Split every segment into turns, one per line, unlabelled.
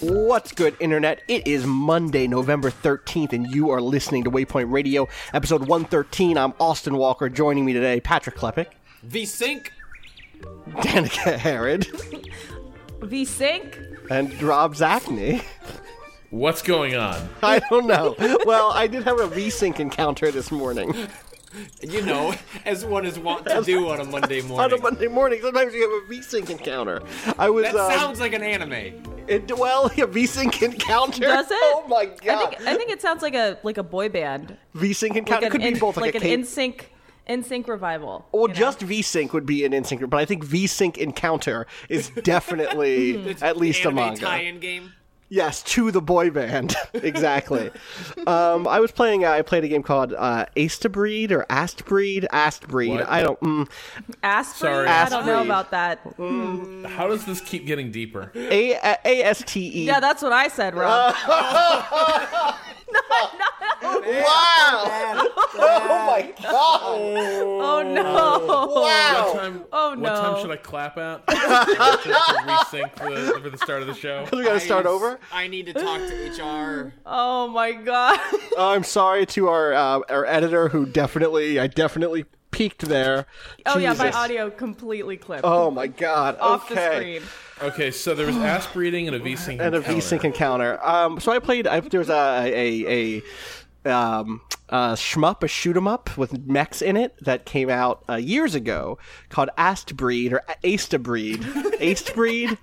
What's good, Internet? It is Monday, November 13th, and you are listening to Waypoint Radio, episode 113. I'm Austin Walker. Joining me today, Patrick Klepek,
V-Sync.
Danika Harrod,
V-Sync?
and Rob Zacny.
What's going on?
I don't know. Well, I did have a V-Sync encounter this morning.
You know, as one is wont to do on a Monday morning.
On a Monday morning, sometimes you have a V-Sync encounter. I was,
that
uh,
sounds like an anime.
it, well, a V-Sync encounter.
Does it?
Oh my
I
god.
think I think it sounds like a like a boy band.
V-Sync encounter
Like
could
an
be
in-
both like,
like
a
an
K-
NSYNC NSYNC revival.
Well,
you know?
just VSync would be an NSYNC, but I think VSync Encounter is definitely at least a
anime
manga.
tie-in game.
Yes, to the boy band. exactly. um, I was playing. Uh, I played a game called uh, Ace to Breed or Ast Breed. Ast Breed.
What?
I don't. Mm,
Aspirin.
Sorry.
I don't know about that.
How does this keep getting deeper?
A A S T E.
Yeah, that's what I said, Rob.
Wow! oh my god!
oh no.
What
Wow!
time?
Oh,
What time should I clap at? to, to resync for the, for the start of the show.
We gotta start over.
I need to talk to HR.
Oh my god.
I'm sorry to our uh, our editor who definitely I definitely peaked there.
Oh yeah, my audio completely clipped.
Oh my god!
Off
okay.
the screen.
Okay, so there was ass breeding and a V-sync
and a
encounter.
VSync encounter. Um, so I played. I, there was a a a, um, a shmup, a shoot 'em up with mechs in it that came out uh, years ago called Ast Breed or Ace to Breed. Ace Breed.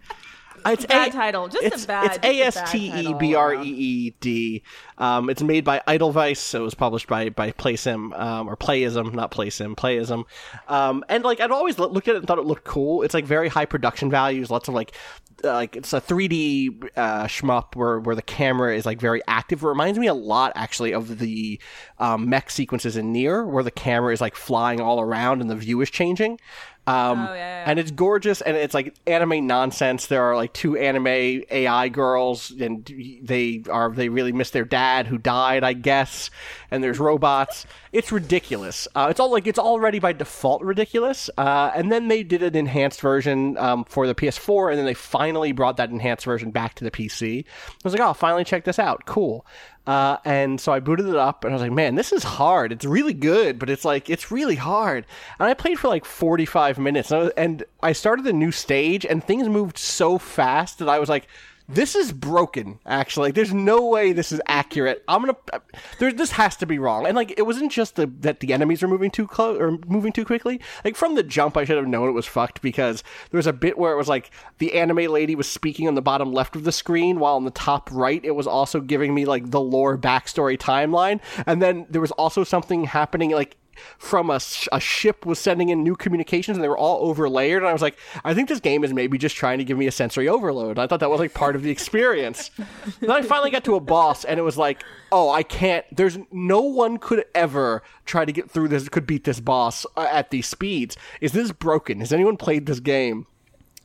It's
Bad title. Just a
it's,
bad-
It's
a
A S T E B R E E D. Um, it's made by Edelweiss, so it was published by by PlaySim um, or Playism, not PlaySim, Playism. Um, and like I'd always looked at it and thought it looked cool. It's like very high production values, lots of like uh, like it's a 3D uh, shmup where where the camera is like very active. It reminds me a lot actually of the um, mech sequences in Nier, where the camera is like flying all around and the view is changing. Um,
Oh, yeah, yeah.
And it's gorgeous, and it's like anime nonsense. There are like two anime AI girls, and they are they really miss their dad who died, I guess. And there's robots. It's ridiculous. Uh, it's all like it's already by default ridiculous. Uh, and then they did an enhanced version um, for the PS4, and then they finally brought that enhanced version back to the PC. I was like, oh, finally check this out. Cool. Uh, and so I booted it up, and I was like, man, this is hard. It's really good, but it's like it's really hard. And I played for like 45 minutes, and I, was, and I started a new stage, and things moved so fast that I was like. This is broken. Actually, there's no way this is accurate. I'm gonna. Uh, there, this has to be wrong. And like, it wasn't just the that the enemies were moving too close or moving too quickly. Like from the jump, I should have known it was fucked because there was a bit where it was like the anime lady was speaking on the bottom left of the screen, while on the top right it was also giving me like the lore backstory timeline, and then there was also something happening like from a, a ship was sending in new communications and they were all overlayered. And i was like i think this game is maybe just trying to give me a sensory overload. I thought that was like part of the experience. Then i finally got to a boss and it was like oh i can't there's no one could ever try to get through this could beat this boss uh, at these speeds. Is this broken? Has anyone played this game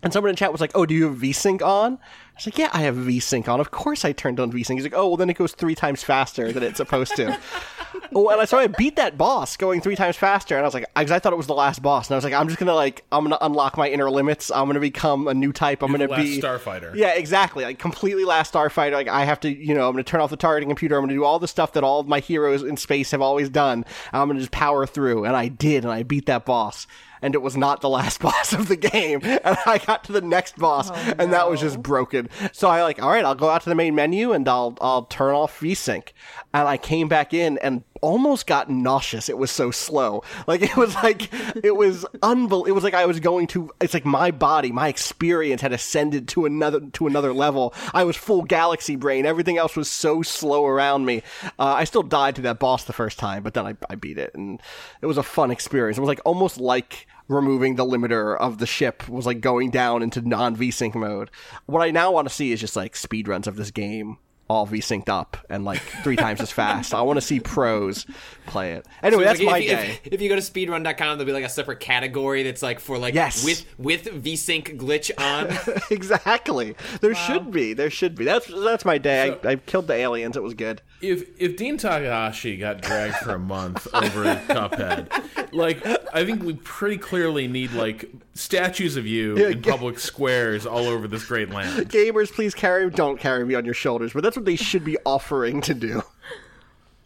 and someone in chat was like, "Oh, do you have VSync on?" I was like, "Yeah, I have VSync on. Of course, I turned on VSync." He's like, "Oh, well, then it goes three times faster than it's supposed to." oh, and I so I beat that boss going three times faster, and I was like, because I thought it was the last boss, and I was like, I'm just gonna like, I'm gonna unlock my inner limits. I'm gonna become a new type. I'm
You're
gonna
last
be
Starfighter.
Yeah, exactly. Like completely last Starfighter. Like I have to, you know, I'm gonna turn off the targeting computer. I'm gonna do all the stuff that all of my heroes in space have always done. I'm gonna just power through, and I did, and I beat that boss. And it was not the last boss of the game. And I got to the next boss, oh, and that was just broken. broken. So I like, all right, I'll go out to the main menu and I'll I'll turn off VSync. And I came back in and almost got nauseous. It was so slow. Like it was like it was unbel. It was like I was going to. It's like my body, my experience had ascended to another to another level. I was full galaxy brain. Everything else was so slow around me. Uh, I still died to that boss the first time, but then I, I beat it, and it was a fun experience. It was like almost like removing the limiter of the ship was like going down into non VSync mode. What I now want to see is just like speedruns of this game all V-synced up and like three times as fast. I want to see pros play it. Anyway,
So,
that's
like,
my
if,
day.
If, if you go to speedrun.com, there'll be like a separate category that's like for like
Yes.
with with VSync glitch on.
exactly. There should be. There should be. That's that's my day. I, I killed the aliens. It was good.
If if Dean Takahashi got dragged for a month over a Cuphead, like I think we pretty clearly need like statues of you in
yeah.
public squares all over this great land.
Gamers, please carry. Don't carry me on your shoulders. But that's what they should be offering to do.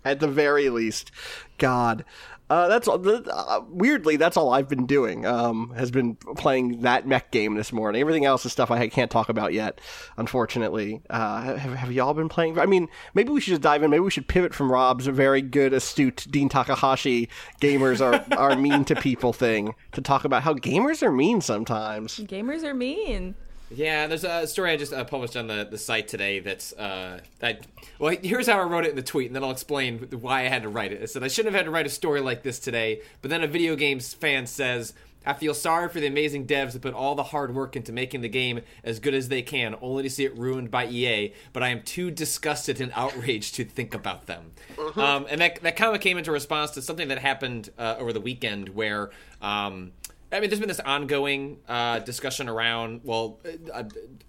At the very least, God. Uh, that's. Uh, weirdly, that's all I've been doing. Um, has been playing that mech game this morning. Everything else is stuff I can't talk about yet, unfortunately. Uh, have, have y'all been playing? I mean, maybe we should just dive in. Maybe we should pivot from Rob's very good, astute Dean Takahashi gamers are are mean to people thing to talk about how gamers are mean sometimes.
Gamers are mean.
Yeah, there's a story I just uh, published on the, the site today that's uh, that. Well, here's how I wrote it in the tweet, and then I'll explain why I had to write it. I said I shouldn't have had to write a story like this today, but then a video games fan says. I feel sorry for the amazing devs that put all the hard work into making the game as good as they can, only to see it ruined by EA. But I am too disgusted and outraged to think about them. Um, and that that comment came into response to something that happened uh, over the weekend, where um, I mean, there's been this ongoing uh, discussion around, well, uh,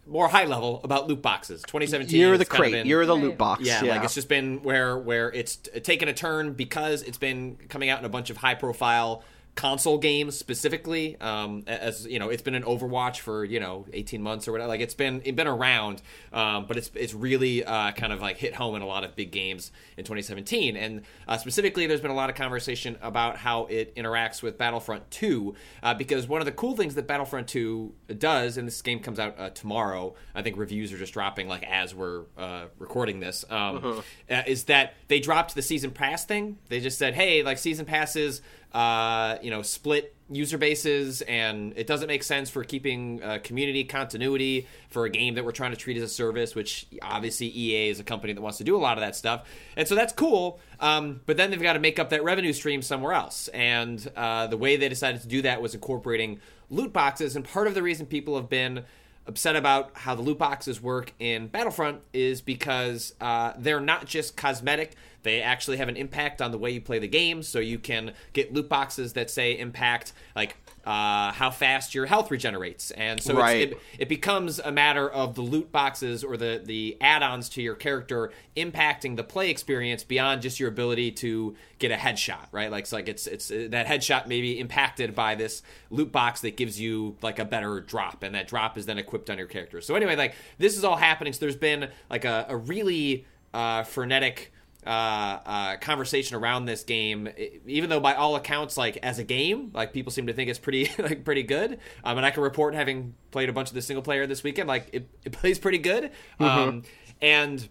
more high level about loot boxes. 2017.
You're the
it's
crate.
been-
You're the loot box.
yeah,
Yeah,
like it's just been where where it's taken a turn because it's been coming out in a bunch of high profile console games specifically um as you know it's been an overwatch for you know 18 months or whatever. Like it's been it's been around um but it's it's really uh kind of like hit home in a lot of big games in 2017 and uh, specifically there's been a lot of conversation about how it interacts with battlefront 2 uh, because one of the cool things that battlefront 2 does and this game comes out uh, tomorrow i think reviews are just dropping like as we're uh, recording this um, uh, is that they dropped the season pass thing. They just said hey like season passes uh, you know, split user bases, and it doesn't make sense for keeping uh, community continuity for a game that we're trying to treat as a service. Which obviously EA is a company that wants to do a lot of that stuff, and so that's cool. Um, but then they've got to make up that revenue stream somewhere else, and uh, the way they decided to do that was incorporating loot boxes. And part of the reason people have been upset about how the loot boxes work in Battlefront is because uh, they're not just cosmetic. They actually have an impact on the way you play the game. So you can get loot boxes that say impact like uh, how fast your health regenerates, and so
Right.
it's, it, it becomes a matter of the loot boxes or the the add-ons to your character impacting the play experience beyond just your ability to get a headshot, right? Like it's like it's it's uh, that headshot may be impacted by this loot box that gives you like a better drop, and that drop is then equipped on your character. So anyway, like this is all happening. So there's been like a, a really uh, frenetic uh, uh, conversation around this game, even though by all accounts, like as a game, like people seem to think it's pretty like pretty good. Um, and I can report having played a bunch of the single player this weekend, like it, it plays pretty good. Um, and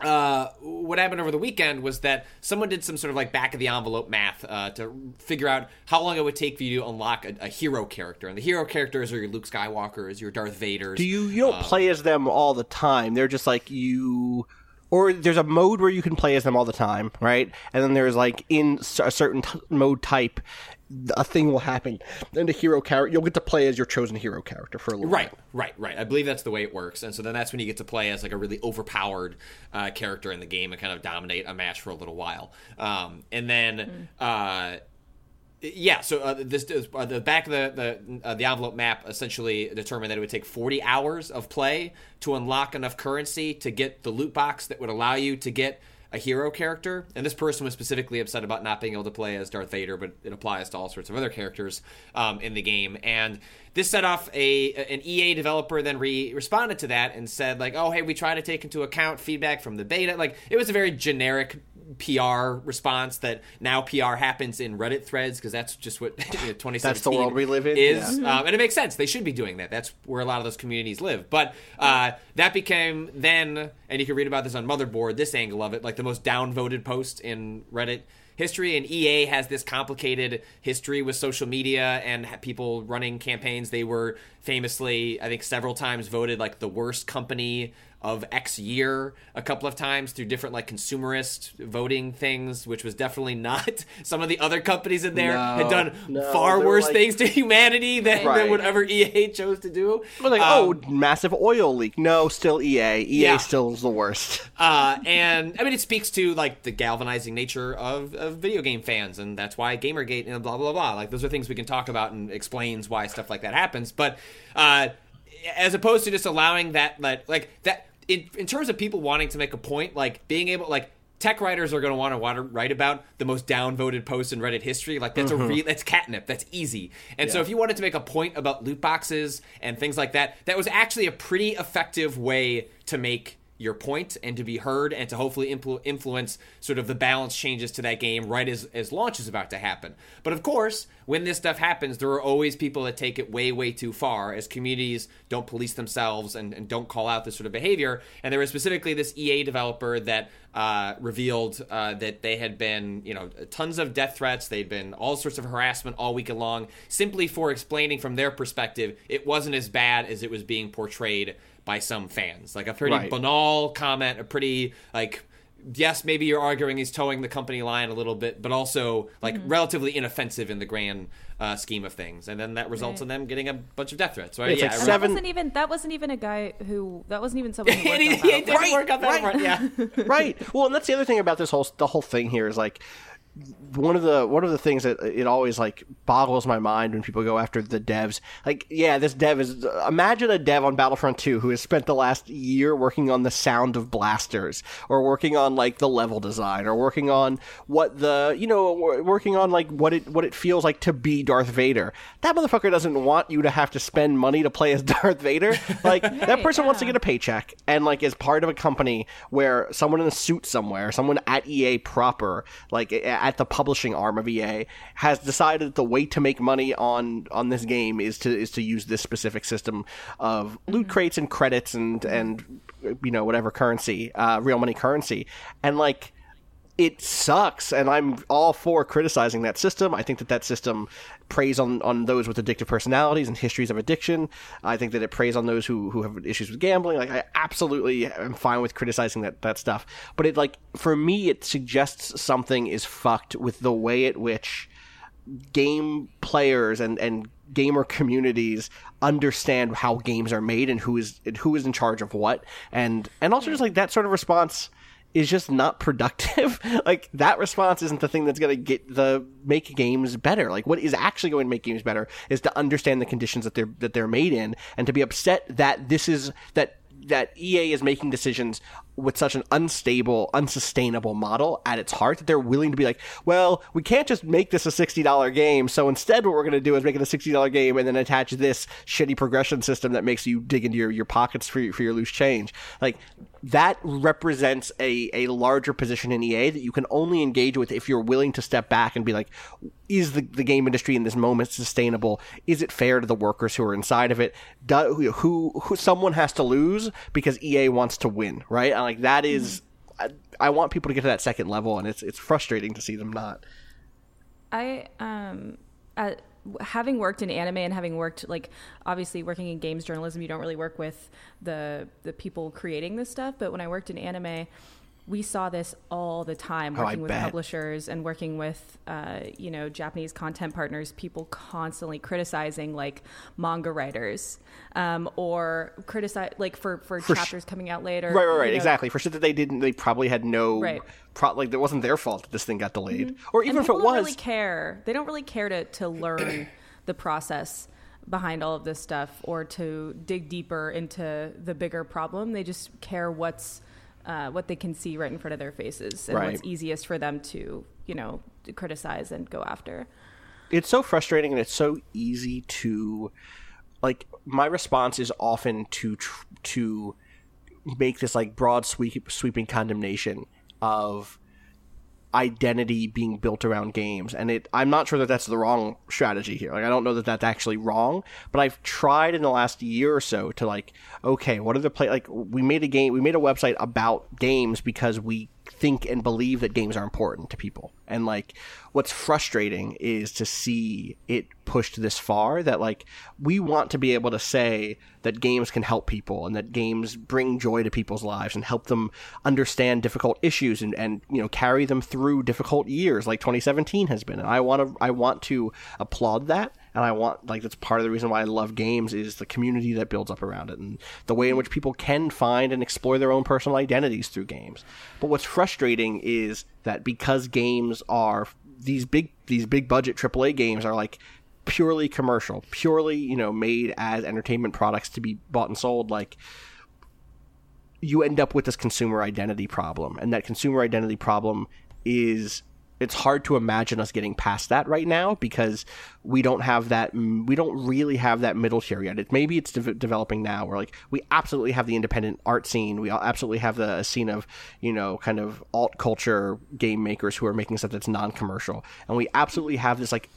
uh, what happened over the weekend was that someone did some sort of like back of the envelope math uh, to figure out how long it would take for you to unlock a, a hero character, and the hero characters are your Luke Skywalkers, your Darth Vaders.
Do you you don't
Um,
play as them all the time? They're just like you, or there's a mode where you can play as them all the time, right? And then there's like in a certain t- mode type, a thing will happen, and the hero character you'll get to play as your chosen hero character for a little while.
Right,
while.
right, right. I believe that's the way it works, and so then that's when you get to play as like a really overpowered uh, character in the game and kind of dominate a match for a little while. Um, and then, uh, yeah. So uh, this uh, the back of the the uh, the envelope map essentially determined that it would take 40 hours of play to unlock enough currency to get the loot box that would allow you to get a hero character. And this person was specifically upset about not being able to play as Darth Vader, but it applies to all sorts of other characters um, in the game. And this set off a an EA developer then re- responded to that and said like, "Oh, hey, we try to take into account feedback from the beta." Like it was a very generic PR response that now PR happens in Reddit threads because that's just what you know, 2017
That's the world we live in?
is,
Yeah.
um, and it makes sense. They should be doing that. That's where a lot of those communities live. But uh, that became then, and you can read about this on Motherboard. This angle of it, like the most downvoted post in Reddit history. And EA has this complicated history with social media and people running campaigns. They were famously, I think, several times voted like the worst company of X year a couple of times through different like consumerist voting things, which was definitely not some of the other companies in there had done
no,
far worse
like-
things to humanity than,
Right.
than whatever EA chose to do.
Like,
Um,
oh, massive oil leak. No, still EA. EA
Yeah.
still is the worst.
uh, and I mean, it speaks to like the galvanizing nature of, of video game fans, and that's why GamerGate and blah blah blah. Like those are things we can talk about and explains why stuff like that happens. But uh, as opposed to just allowing that, like, like that in in terms of people wanting to make a point, like being able, like tech writers are going to want to write about the most downvoted post in Reddit history. Like that's a re- that's catnip. That's easy. And so if you wanted to make a point about loot boxes and things like that, that was actually a pretty effective way to make your point and to be heard and to hopefully influ- influence sort of the balance changes to that game right as, as launch is about to happen. But of course, when this stuff happens, there are always people that take it way, way too far as communities don't police themselves and, and don't call out this sort of behavior. And there was specifically this EA developer that uh, revealed uh, that they had been, you know, tons of death threats. They'd been all sorts of harassment all week long, simply for explaining from their perspective it wasn't as bad as it was being portrayed by some fans. Like a pretty
Right.
banal comment, a pretty like yes, maybe you're arguing he's toeing the company line a little bit, but also like relatively inoffensive in the grand uh, scheme of things. And then that results in them getting a bunch of death threats, right?
It's like seven-
That wasn't even that wasn't even a guy who that wasn't even someone who worked
it,
on
it
Battlefield.
didn't work out that
right.
front, yeah.
right. Well, and that's the other thing about this whole the whole thing here is like one of the one of the things that it always like boggles my mind when people go after the devs. Like, yeah, this dev is imagine a dev on Battlefront 2 who has spent the last year working on the sound of blasters or working on like the level design or working on what the, you know, working on like what it what it feels like to be Darth Vader. That motherfucker doesn't want you to have to spend money to play as Darth Vader. Like that person wants to get a paycheck and like is part of a company where someone in a suit somewhere, someone at EA proper, like a- at the publishing arm of EA, has decided that the way to make money on on this game is to is to use this specific system of loot crates and credits and and you know whatever currency, uh, real money currency, and like it sucks and i'm all for criticizing that system. I think that that system preys on, on those with addictive personalities and histories of addiction. I think that it preys on those who, who have issues with gambling. Like i absolutely am fine with criticizing that, that stuff. But it like for me it suggests something is fucked with the way at which game players and, and gamer communities understand how games are made and who is and who is in charge of what. And and also just like that sort of response is just not productive. Like that response isn't the thing that's going to get the make games better. Like what is actually going to make games better is to understand the conditions that they're that they're made in and to be upset that this is that that EA is making decisions with such an unstable, unsustainable model at its heart that they're willing to be like, well, we can't just make this a $60 game. So instead, what we're going to do is make it a $60 game and then attach this shitty progression system that makes you dig into your, your pockets for your, for your loose change. Like, that represents a, a larger position in EA that you can only engage with if you're willing to step back and be like, is the, the game industry in this moment sustainable? Is it fair to the workers who are inside of it? Do, who, who someone has to lose because EA wants to win, right? And like that is, I, I want people to get to that second level, and it's it's frustrating to see them not.
I um at, having worked in anime and having worked like obviously working in games journalism, you don't really work with the the people creating this stuff. But when I worked in anime, we saw this all the time
Oh,
working with
bet.
publishers and working with uh, you know Japanese content partners. People constantly criticizing like manga writers um, or criticize like for for,
For sh-
chapters coming out later.
Right, right, right.
you know,
Exactly. For shit that they didn't, they probably had no.
Right.
Pro- like, it wasn't their fault that this thing got delayed, or even
and
if it
people don't
was.
really care. They don't really care to to learn the process behind all of this stuff or to dig deeper into the bigger problem. They just care what's uh, what they can see right in front of their faces and
Right.
what's easiest for them to you know to criticize and go after.
it's so frustrating and it's so easy to like my response is often to tr- to make this like broad sweep, sweeping condemnation of identity being built around games. And it i'm not sure that that's the wrong strategy here. Like i don't know that that's actually wrong but i've tried in the last year or so to like okay what are the play like we made a game we made a website about games because we think and believe that games are important to people. And like what's frustrating is to see it pushed this far that like we want to be able to say that games can help people and that games bring joy to people's lives and help them understand difficult issues and, and you know carry them through difficult years like 2017 has been. And I want to I want to applaud that and I want like that's part of the reason why I love games is the community that builds up around it and the way in which people can find and explore their own personal identities through games. But what's frustrating is that because games are these big these big budget AAA games are like purely commercial, purely you know made as entertainment products to be bought and sold like you end up with this consumer identity problem and that consumer identity problem is it's hard to imagine us getting past that right now because we don't have that we don't really have that middle tier yet. It maybe it's de- developing now where like we absolutely have the independent art scene. We absolutely have the scene of you know kind of alt culture game makers who are making stuff that's non-commercial. And we absolutely have this like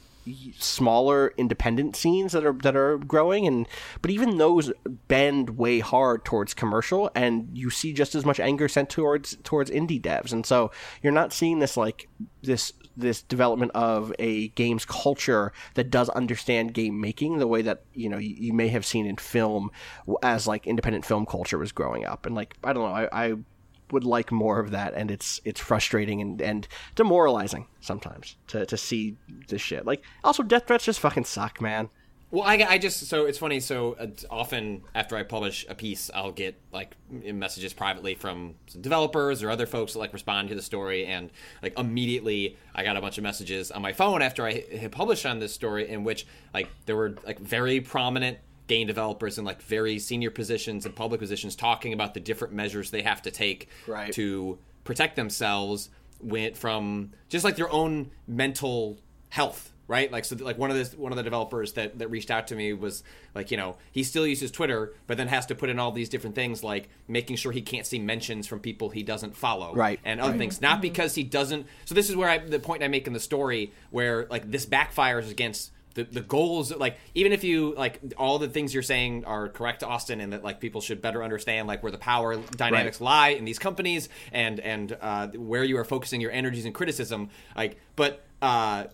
smaller independent scenes that are that are growing and but even those bend way hard towards commercial and you see just as much anger sent towards towards indie devs. And so you're not seeing this like this this development of a games culture that does understand game making the way that you know you, you may have seen in film as like independent film culture was growing up. And like I don't know I, I would like more of that, and it's it's frustrating and, and demoralizing sometimes to, to see this shit. Like, also, death threats just fucking suck, man.
Well, I, I just so it's funny. So uh, often after I publish a piece, I'll get like messages privately from developers or other folks that like respond to the story, and like immediately I got a bunch of messages on my phone after I had published on this story, in which like there were like very prominent game developers in like very senior positions and public positions talking about the different measures they have to take
right.
to protect themselves went from just like their own mental health right like so like one of the one of the developers that that reached out to me was like you know he still uses twitter but then has to put in all these different things like making sure he can't see mentions from people he doesn't follow
right
and other
right.
things not because he doesn't so this is where i the point i make in the story where like this backfires against the, the goals like even if you like all the things you're saying are correct austin and that like people should better understand like where the power dynamics
right.
lie in these companies and and uh, where you are focusing your energies and criticism like but uh,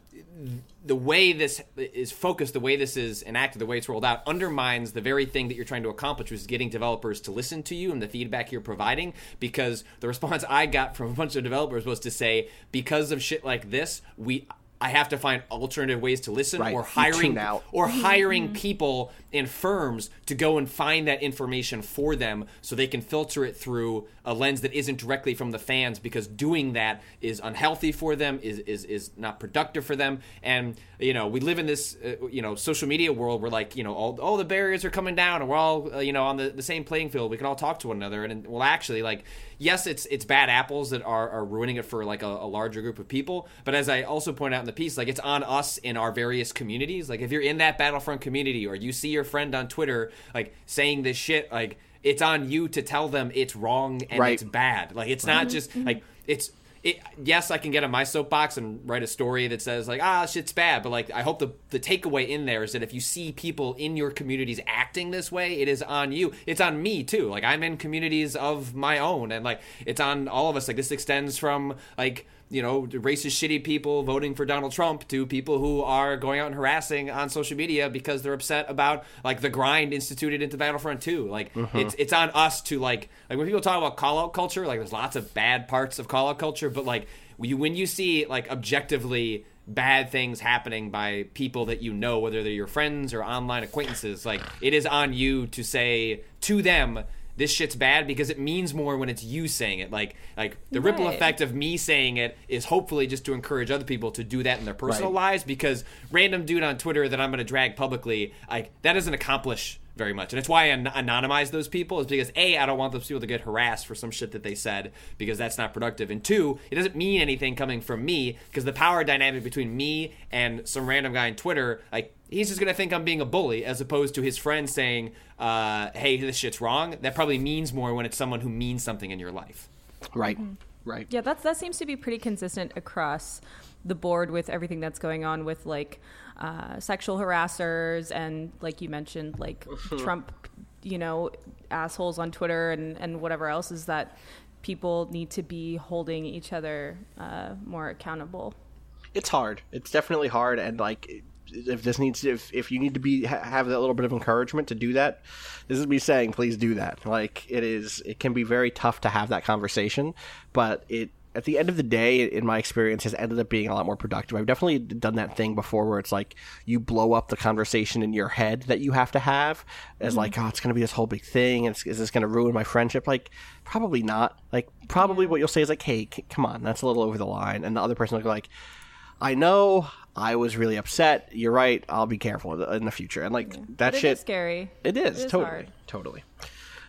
the way this is focused, the way this is enacted, the way it's rolled out, undermines the very thing that you're trying to accomplish, which is getting developers to listen to you and the feedback you're providing. Because the response I got from a bunch of developers was to say, because of shit like this, we I have to find alternative ways to listen
right.
or hiring
out.
or hiring people in firms to go and find that information for them so they can filter it through a lens that isn't directly from the fans because doing that is unhealthy for them is is, is not productive for them. And you know we live in this uh, you know social media world where like you know all, all the barriers are coming down and we're all uh, you know on the, the same playing field. We can all talk to one another. And, and well actually like yes it's it's bad apples that are, are ruining it for like a, a larger group of people. But as i also point out in the piece like it's on us in our various communities like if you're in that battlefront community or you see your friend on twitter like saying this shit like it's on you to tell them it's wrong and
Right.
it's bad. Like it's not just like it's it, yes, I can get on my soapbox and write a story that says like ah shit's bad, but like I hope the the takeaway in there is that if you see people in your communities acting this way, it is on you. It's on me too. Like I'm in communities of my own, and like it's on all of us. Like this extends from like you know, racist, shitty people voting for Donald Trump to people who are going out and harassing on social media because they're upset about like the grind instituted into Battlefront 2. Like uh-huh. it's it's on us to like like when people talk about call out culture, like there's lots of bad parts of call out culture, but like when you see like objectively bad things happening by people that you know, whether they're your friends or online acquaintances, like it is on you to say to them this shit's bad because it means more when it's you saying it. Like like the ripple effect of me saying it is hopefully just to encourage other people to do that in their personal
Right.
lives because random dude on Twitter that I'm going to drag publicly, like that doesn't accomplish very much. And it's why I an- anonymize those people is because A, I don't want those people to get harassed for some shit that they said because that's not productive. And two, it doesn't mean anything coming from me because the power dynamic between me and some random guy on Twitter, like he's just gonna think I'm being a bully as opposed to his friend saying, uh, "Hey, this shit's wrong." That probably means more when it's someone who means something in your life.
Right. Right.
Yeah, that's that seems to be pretty consistent across the board with everything that's going on with like uh, sexual harassers and like you mentioned like Trump, you know, assholes on Twitter and and whatever else is that people need to be holding each other uh, more accountable.
it's hard. It's definitely hard, and like if this needs if if you need to be ha- have that little bit of encouragement to do that, this is me saying please do that. Like it is, it can be very tough to have that conversation, but it. At the end of the day, in my experience, has ended up being a lot more productive. I've definitely done that thing before where it's like you blow up the conversation in your head that you have to have as mm-hmm. like, oh, it's going to be this whole big thing. And is this going to ruin my friendship? Like, probably not. Like, probably what you'll say is like, hey, c- come on, that's a little over the line. And the other person will be like, I know I was really upset. You're right. I'll be careful in the future. And like that
But
shit,
is scary.
it is,
It is
totally,
hard.
totally.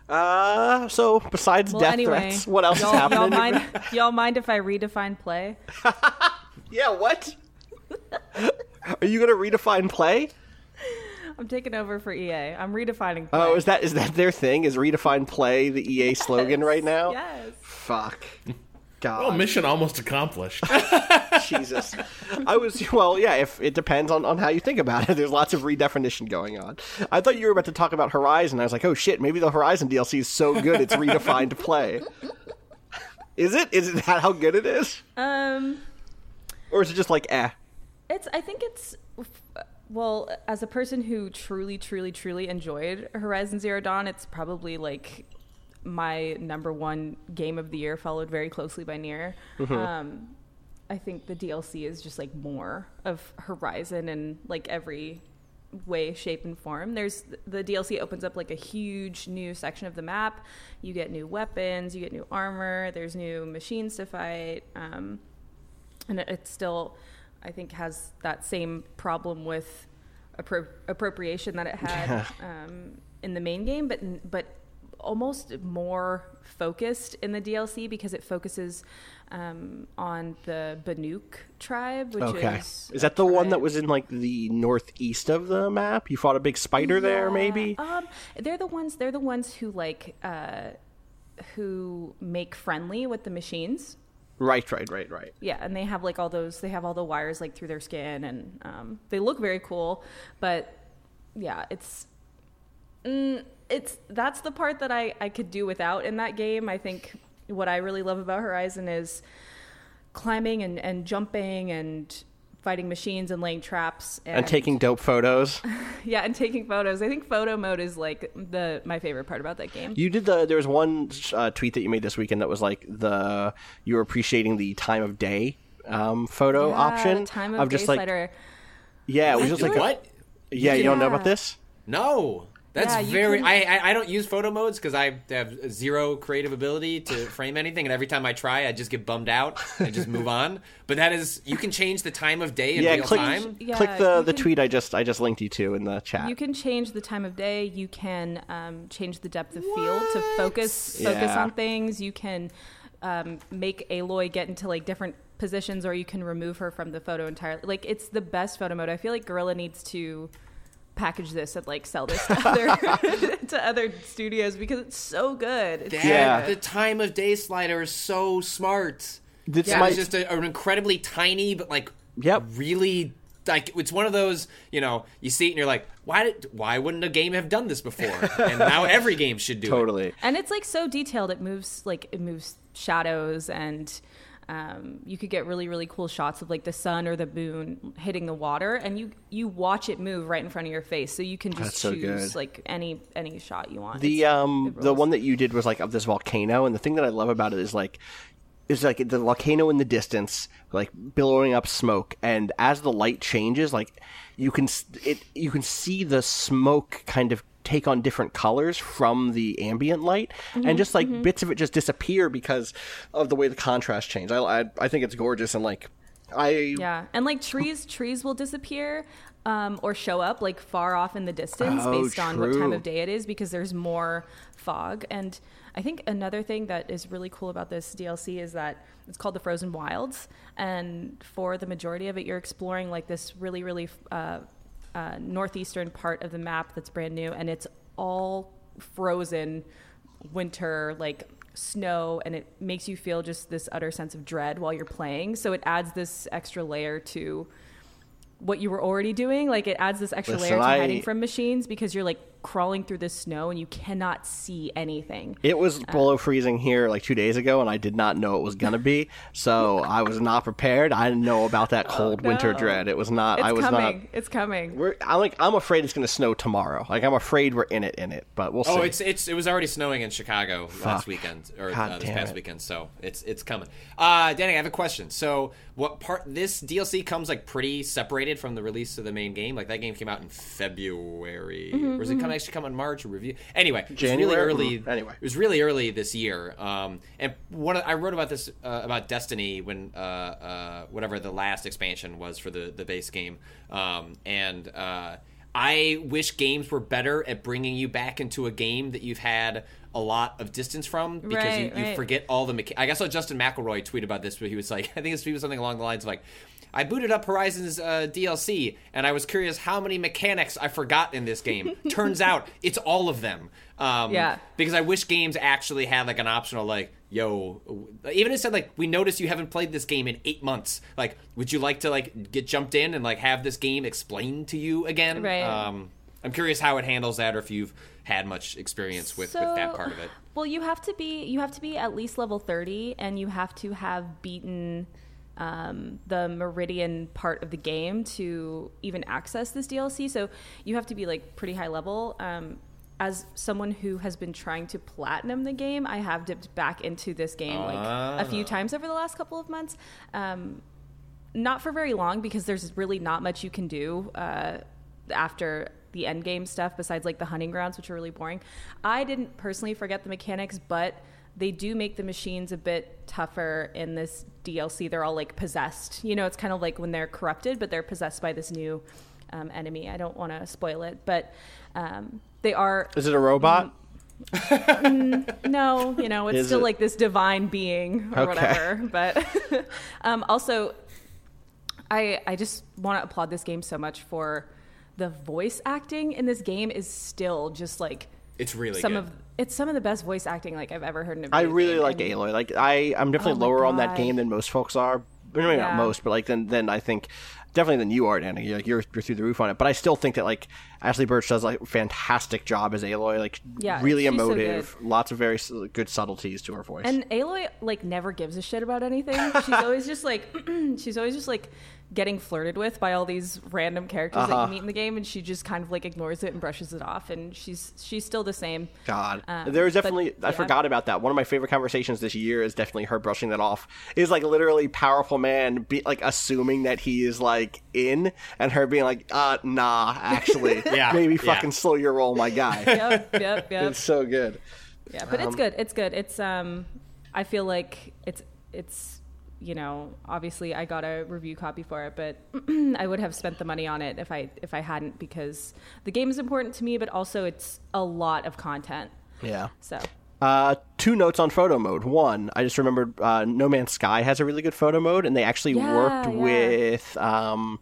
Uh, so besides
Well,
death
anyway,
threats, what else is happening?
Y'all mind, y'all mind if I redefine play?
Yeah, what? Are you gonna redefine play?
I'm taking over for EA. I'm redefining play.
Oh, is that is that their thing? Is redefine play the EA slogan right now?
Yes.
Fuck.
Oh,
God,
mission almost accomplished.
Jesus. I was well, yeah. If it depends on, on how you think about it, there's lots of redefinition going on. I thought you were about to talk about Horizon. I was like, oh shit, maybe the Horizon DLC is so good it's redefined play. Is it? Is it that how good it is,
Um,
or is it just like eh?
it's. I think it's. Well, as a person who truly, truly, truly enjoyed Horizon Zero Dawn, it's probably like my number one game of the year, followed very closely by Nier. Um, I think the DLC is just like more of Horizon in like every way, shape, and form. There's the DLC opens up like a huge new section of the map. You get new weapons, you get new armor. There's new machines to fight, um, and it, it still, I think, has that same problem with appro- appropriation that it had um, in the main game, but but almost more focused in the DLC because it focuses um, on the Banuk tribe, which
Okay.
is
Is that the one that was in like the northeast of the map? You fought a big spider there, maybe?
Um, they're the ones. They're the ones who like uh, who make friendly with the machines.
Right, right, right, right.
Yeah, and they have like all those. They have all the wires like through their skin, and um, they look very cool. But yeah, it's mm, it's that's the part that I I could do without in that game. I think what I really love about Horizon is climbing and and jumping and fighting machines and laying traps
And taking dope photos.
yeah and taking photos. I think photo mode is like the my favorite part about that game.
You did the. There was one uh, tweet that you made this weekend that was like the you were appreciating the time of day um, photo
Yeah,
option.
the time of,
just
day
like
slider.
yeah, it was just like
what?
yeah. You don't know about this?
No, that's
Yeah,
very.
can-
I, I I don't use photo modes because I have zero creative ability to frame anything, and every time I try, I just get bummed out and just move on. But that is, you can change the time of day in
yeah,
real
click
time.
Yeah,
click the the
can-
tweet I just I just linked you to in the chat.
You can change the time of day. You can um, change the depth of field to focus focus
Yeah.
on things. You can um, make Aloy get into like different positions, or you can remove her from the photo entirely. Like it's the best photo mode. I feel like Guerrilla needs to package this and like sell this to other to other studios because it's so good. It's
That,
so
Yeah.
the time of day slider is so smart.
This
Yeah,
might-
it's just a, an incredibly tiny, but like
Yep.
really like it's one of those you know you see it and you're like why did why wouldn't a game have done this before and now every game should do it
totally.
and it's like so detailed it moves like it moves shadows and um, you could get really really cool shots of like the sun or the moon hitting the water and you you watch it move right in front of your face. So you can just
so
choose
good.
like any any shot you want.
The
It's-
um the one that you did was like of this volcano, and the thing that I love about it is like is like the volcano in the distance, like billowing up smoke, and as the light changes, like you can s- it you can see the smoke kind of take on different colors from the ambient light,
Mm-hmm,
and just like bits of it just disappear because of the way the contrast changed. I I, I think it's gorgeous, and like I
yeah and like trees trees will disappear um, or show up like far off in the distance
Oh,
based on what time of day it is because there's more fog and i think another thing that is really cool about this dlc is that it's called the frozen wilds and for the majority of it you're exploring like this really really uh, uh, northeastern part of the map that's brand new and it's all frozen winter like snow and it makes you feel just this utter sense of dread while you're playing. So it adds this extra layer to what you were already doing. Like it adds this extra
Listen,
layer to
I-
hiding from machines because you're like crawling through the snow and you cannot see anything.
It was
Uh,
below freezing here like two days ago, and I did not know it was gonna be. So I was not prepared. I didn't know about that cold winter
Oh, no.
dread. It was not.
It's
I was
coming.
not.
It's coming.
We're, I'm like I'm afraid it's gonna snow tomorrow. Like I'm afraid we're in it in it, but we'll see.
Oh, it's it's it was already snowing in Chicago
Fuck.
last weekend or uh, this past
it.
weekend, so it's it's coming. Uh, Danny, I have a question. So, what part this DLC comes like pretty separated from the release of the main game? Like that game came out in February,
Mm-hmm,
or does it come actually come in March or review? Anyway, it was really
January?
early.
Mm, anyway.
it was really early this year. Um, and one of, I wrote about this uh, about Destiny when uh, uh, whatever the last expansion was for the the base game, um, and. Uh, I wish games were better at bringing you back into a game that you've had a lot of distance from because you,
Right,
you
right.
forget all the. Mecha- I guess I saw Justin McElroy tweet about this, where he was like, I think his tweet was something along the lines of like, "I booted up Horizon's uh, DLC, and I was curious how many mechanics I forgot in this game. Turns out it's all of them. Um,
Yeah.
Because I wish games actually had like an optional like, yo, even it said like, we noticed you haven't played this game in eight months. Like, would you like to like get jumped in and like have this game explained to you again?
Right.
Um, I'm curious how it handles that, or if you've had much experience with, with that part of it.
Well, you have to be you have to be at least level 30 and you have to have beaten um, the Meridian part of the game to even access this DLC. So you have to be like pretty high level. Um, as someone who has been trying to platinum the game, I have dipped back into this game like a few times over the last couple of months. Um, not for very long because there's really not much you can do uh, after the end game stuff besides like the hunting grounds which are really boring i didn't personally forget the mechanics but they do make the machines a bit tougher in this dlc they're all like possessed you know it's kind of like when they're corrupted but they're possessed by this new um, enemy i don't want to spoil it but um, they are
Is it a robot?
no, you know, it's
Is
still
it?
like this divine being or
Okay.
whatever. But um, also, I I just want to applaud this game so much for the voice acting in this game is still just like
It's really
some
good.
of it's some of the best voice acting like I've ever heard in a video I
really
game.
like
And-
Aloy. Like I, I'm definitely
Oh
lower on that game than most folks are. Maybe not most, but like then, then I think definitely than you are, Danny. You're, like you're you're through the roof on it. But I still think that like Ashly Burch does like a fantastic job as Aloy. Like
Yeah,
really
she's so
emotive, lots of very good subtleties to her voice.
And Aloy like never gives a shit about anything. She's always just like she's always just like getting flirted with by all these random characters that
Uh-huh.
you meet in the game and she just kind of like ignores it and brushes it off and she's she's still the same.
God,
Um,
there was
but,
definitely. I
yeah.
forgot about that. One of my favorite conversations this year is definitely her brushing that off. Is like literally powerful man be like assuming that he is like in, and her being like, uh, nah, actually,
Yeah,
maybe
yeah.
fucking slow your roll, my guy.
Yep, yep, yep.
It's so good.
Yeah, but it's good. It's good. It's um I feel like it's it's you know, obviously I got a review copy for it, but I would have spent the money on it if I if I hadn't because the game is important to me, but also it's a lot of content.
Yeah.
So
Uh, two notes on photo mode. One, I just remembered uh, No Man's Sky has a really good photo mode, and they actually
Yeah,
worked
yeah.
with. Um,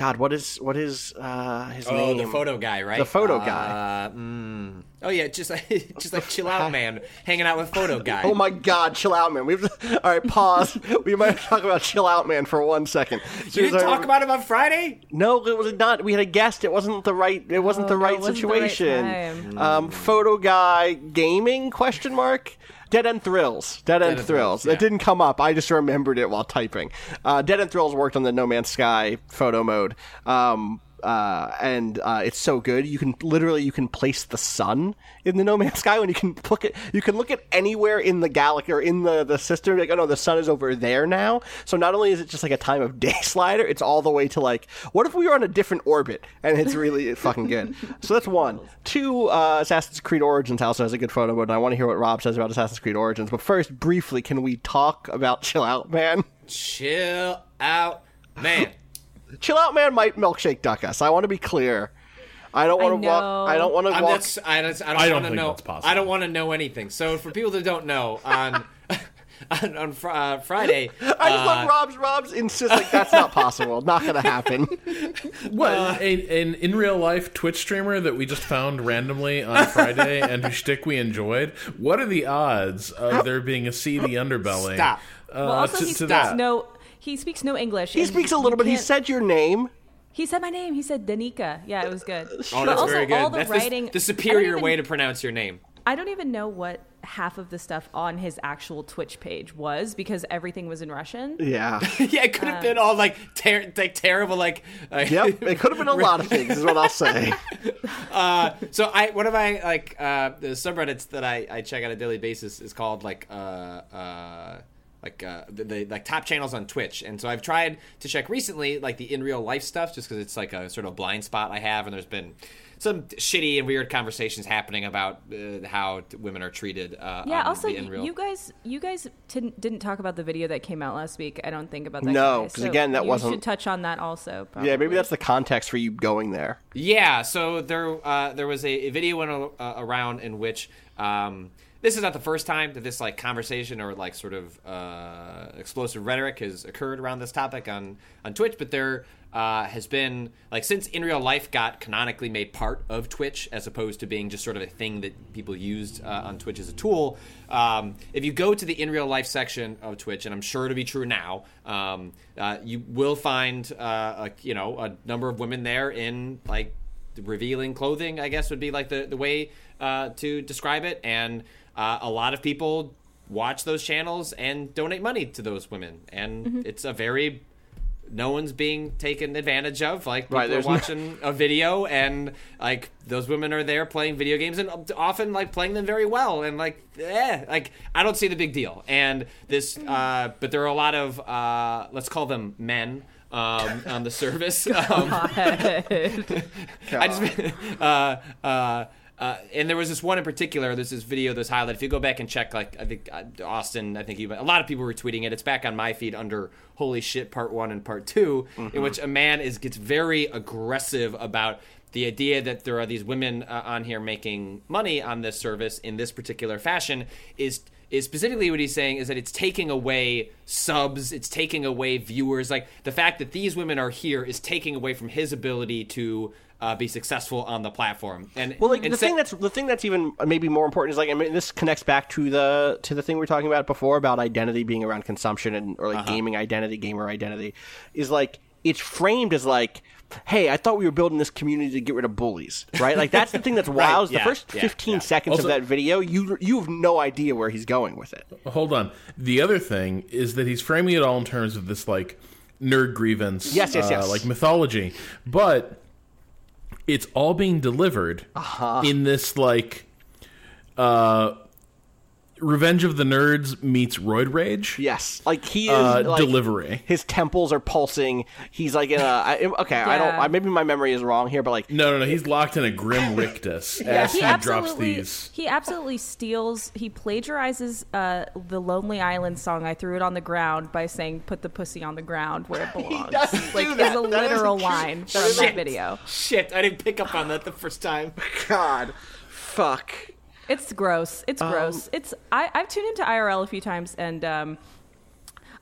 God, what is what is uh, his
Oh,
name?
the photo guy, right?
The photo
Uh,
guy.
mm. Oh yeah, just like just like chill out, man, hanging out with photo guy.
Oh my God, chill out, man. We've all right. Pause. we might talk about chill out, man, for one second.
you didn't talk about him on Friday.
No, it was not. We had a guest. It wasn't the right. It wasn't
Oh,
the
no,
right
it wasn't the right
situation.
time.
um, photo guy gaming question mark. Dead End Thrills. Dead End
End
Thrills.
Yeah.
It didn't come up. I just remembered it while typing. Uh, Dead End Thrills worked on the No Man's Sky photo mode. Um, uh, and uh, it's so good. You can literally you can place the sun in the No Man's Sky when you can look at you can look at anywhere in the galaxy or in the the system. Like oh no, the sun is over there now. So not only is it just like a time of day slider, it's all the way to like what if we were on a different orbit? And it's really fucking good. So that's one. Two, uh, Assassin's Creed Origins also has a good photo mode, I want to hear what Rob says about Assassin's Creed Origins. But first, briefly, can we talk about Chill Out Man?
Chill out, man.
Chill Out Man might milkshake duck us. I want to be clear. I don't want to walk. I don't want to
I'm
walk.
that's, I, that's, I don't,
I don't
want to know.
that's possible.
I don't want to know anything. So for people that don't know, on on, on fr- uh, Friday.
I just
uh,
love Rob's. Rob's insists like that's not possible. Not gonna happen.
What? an, an in real life Twitch streamer that we just found randomly on Friday and whose shtick we enjoyed. What are the odds of there being a seedy underbelly?
Stop.
Uh,
well, also
to,
he
to that?
no. He speaks no English.
He speaks a little bit. He said your name.
He said my name. He said Danika. Yeah, it was good.
Oh, that's
also,
very good.
All the
that's
writing.
the,
I don't
superior
even-
way to pronounce your name.
I don't even know what half of the stuff on his actual Twitch page was because everything was in Russian.
Yeah.
yeah, it could have been all like ter- like terrible like. Uh,
Yep. It could have been a lot of things. Is what I'll say.
uh, so I one of my like uh, the subreddits that I, I check on a daily basis is called like uh, uh, like uh, the, the like top channels on Twitch, and so I've tried to check recently like the in real life stuff just because it's like a sort of blind spot I have, and there's been some shitty and weird conversations happening about uh, how women are treated. Uh,
Yeah. Also,
the in real.
you guys, you guys didn't, didn't talk about the video that came out last week. I don't think about that.
No,
guy.
'cause
So
again, that
you
wasn't- you
should touch on that also.
Yeah, maybe that's the context for you going there.
Yeah, so there uh, there was a, a video went uh, around in which um, this is not the first time that this like conversation or like sort of uh, explosive rhetoric has occurred around this topic on on Twitch, but there uh, has been like since in real life got canonically made part of Twitch as opposed to being just sort of a thing that people used uh, on Twitch as a tool. Um, if you go to the in real life section of Twitch, and I'm sure to be true now, um, uh, you will find uh, a, you know a number of women there in like revealing clothing. I guess would be like the the way uh, to describe it, and uh, a lot of people watch those channels and donate money to those women, and it's a very no one's being taken advantage of. Like people
Right,
are
there's no-
watching a video, and like those women are there playing video games, and often like playing them very well. And like, eh, like I don't see the big deal. And this, uh, but there are a lot of uh, let's call them men. Um, on the service, um, I just, uh, uh, and there was this one in particular. There's this video that's highlighted. If you go back and check, like I think uh, Austin, I think you, a lot of people were tweeting it. It's back on my feed under "Holy shit" Part One and Part 2 in which a man is gets very aggressive about the idea that there are these women uh, on here making money on this service in this particular fashion is is specifically what he's saying is that it's taking away subs, it's taking away viewers. Like the fact that these women are here is taking away from his ability to uh, be successful on the platform. And
Well, like
and
the
sa-
thing that's the thing that's even maybe more important is like I mean this connects back to the to the thing we are talking about before about identity being around consumption and or like gaming identity, gamer identity, is like it's framed as like, hey, I thought we were building this community to get rid of bullies, right? Like that's the thing that's wild. is
yeah,
the first
yeah,
fifteen
yeah.
seconds
Also-
of that video, you you have no idea where he's going with it.
Hold on. The other thing is that he's framing it all in terms of this like nerd grievance,
Yes, yes,
uh,
yes.
like mythology, but it's all being delivered
Uh-huh.
in this like uh Revenge of the Nerds meets Roid Rage
Yes, like he is
uh,
like,
delivery.
His temples are pulsing. He's like in a I, okay. I don't. I, maybe my memory is wrong here, but like
No, no, no. He's locked in a grim rictus as he,
he
drops
absolutely
these.
he absolutely steals he plagiarizes uh, the lonely island song i threw it on the ground by saying put the pussy on the ground where it belongs
does
like
do
is
that.
a
That is
literal
true.
line from
is
that video
shit, I didn't pick up on that the first time.
God, fuck.
It's gross it's
Um,
gross it's I, i've tuned into irl a few times and um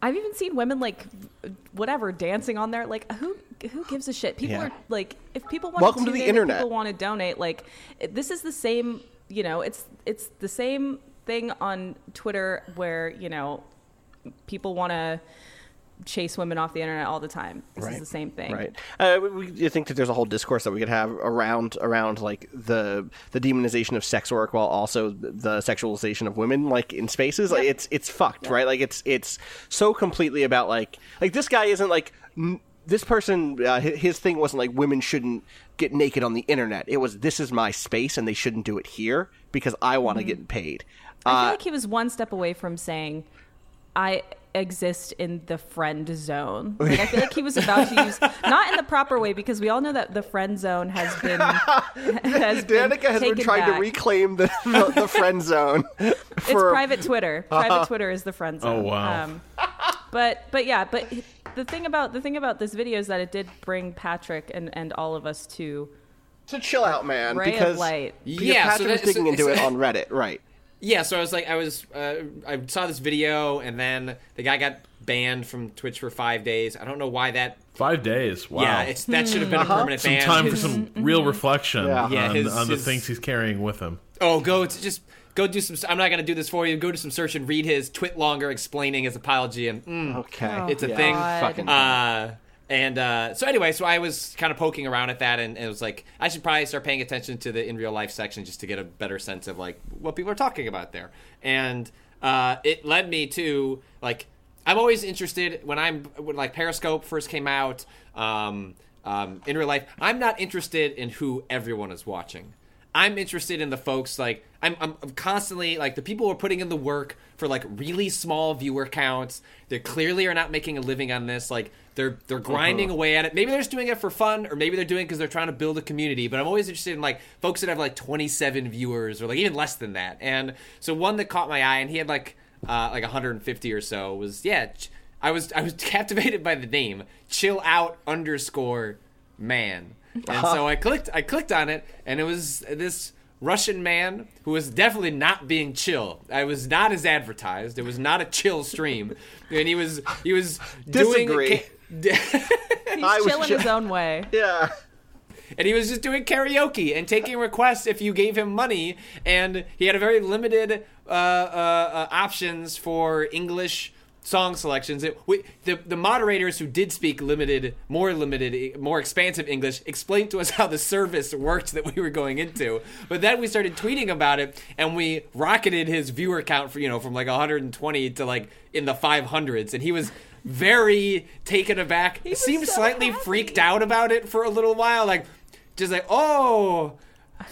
I've even seen women like whatever dancing on there. Like who who gives a shit? People
Yeah.
are like if people want
Welcome
to,
to the
in, if
internet.
People want to donate. Like this is the same. You know, it's it's the same thing on Twitter where you know people want to chase women off the internet all the time. This is the same thing.
Right. Uh, we, we you think that there's a whole discourse that we could have around around like the the demonization of sex work while also the sexualization of women like in spaces. Like it's it's fucked, right? Like it's it's so completely about like like this guy isn't like. n- This person, uh, his thing wasn't like women shouldn't get naked on the internet. It was this is my space and they shouldn't do it here because I want to
Mm-hmm.
get paid.
I
Uh,
feel like he was one step away from saying, "I exist in the friend zone." Like, I feel like he was about to use not in the proper way because we all know that the friend zone has been has been
Danika has been trying
back.
to reclaim the, the, the friend zone.
It's
For,
private Twitter. Private Twitter is the friend zone.
Oh, wow.
Um, but but yeah, but the thing about the thing about this video is that it did bring Patrick and and all of us to
to chill out, man.
ray
because
of light.
Because
Yeah, so
Patrick was digging
so-
into
so-
it on Reddit, right?
Yeah, so I was like, I was, uh, I saw this video, and then the guy got banned from Twitch for five days. I don't know why that.
Five days. Wow.
Yeah, it's that should have been a permanent
some
ban.
time for some real reflection
Yeah.
Yeah,
on,
his-
on the
his-
things he's carrying with him.
Oh, go to just go do some. I'm not gonna do this for you. Go do some search and read his twit longer explaining his apology, and mm,
Okay.
it's a
Yeah.
thing.
Fucking-
Uh, and uh, so anyway, so I was kind of poking around at that, and, and it was like I should probably start paying attention to the in real life section just to get a better sense of like what people are talking about there. And uh, it led me to like I'm always interested when I'm when like Periscope first came out. Um, um, in real life, I'm not interested in who everyone is watching. I'm interested in the folks like I'm, I'm constantly like the people who are putting in the work for like really small viewer counts. They clearly are not making a living on this. Like they're they're grinding away at it. Maybe they're just doing it for fun, or maybe they're doing it because they're trying to build a community. But I'm always interested in like folks that have like 27 viewers or like even less than that. And so one that caught my eye, and he had like uh, like 150 or so was yeah. I was I was captivated by the name. Chill out underscore man. And so I clicked I clicked on it and it was this Russian man who was definitely not being chill. I was not as advertised. It was not a chill stream. And he was he was
Disagree.
doing
He's
I was
chilling
ju-
his own way.
Yeah.
and he was just doing karaoke and taking requests if you gave him money and he had a very limited uh, uh, uh, options for english song selections. It, we, the, the moderators who did speak limited more limited more expansive english explained to us how the service worked that we were going into. But then we started tweeting about it and we rocketed his viewer count for you know from like 120 to like in the 500s and he was very taken aback.
He
seemed
so
slightly
happy.
freaked out about it for a little while like just like oh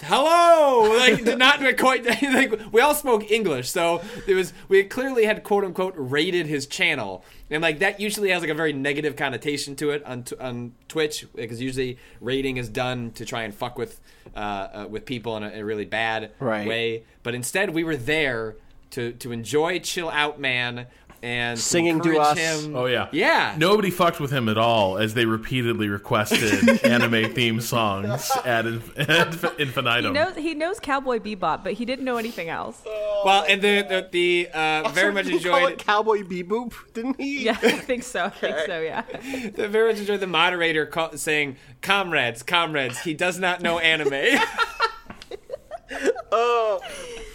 hello! Like did not quite like we all spoke english so it was we clearly had quote unquote rated his channel. And like that usually has like a very negative connotation to it on, t- on twitch because usually rating is done to try and fuck with uh, uh, with people in a, a really bad
Right.
way. But instead we were there to to enjoy chill out man and
Singing to
encourage
us.
him
Oh yeah,
yeah
Nobody fucked with him at all, as they repeatedly requested anime theme songs ad, inf- ad
He knows he knows Cowboy Bebop, but he didn't know anything else.
well and the the, the uh, very much
Didn't call
enjoyed
it Cowboy Beboop, didn't he?
Yeah, I think so. I think so. Yeah.
The very much enjoyed the moderator call, saying, "Comrades, comrades, he does not know anime."
Oh,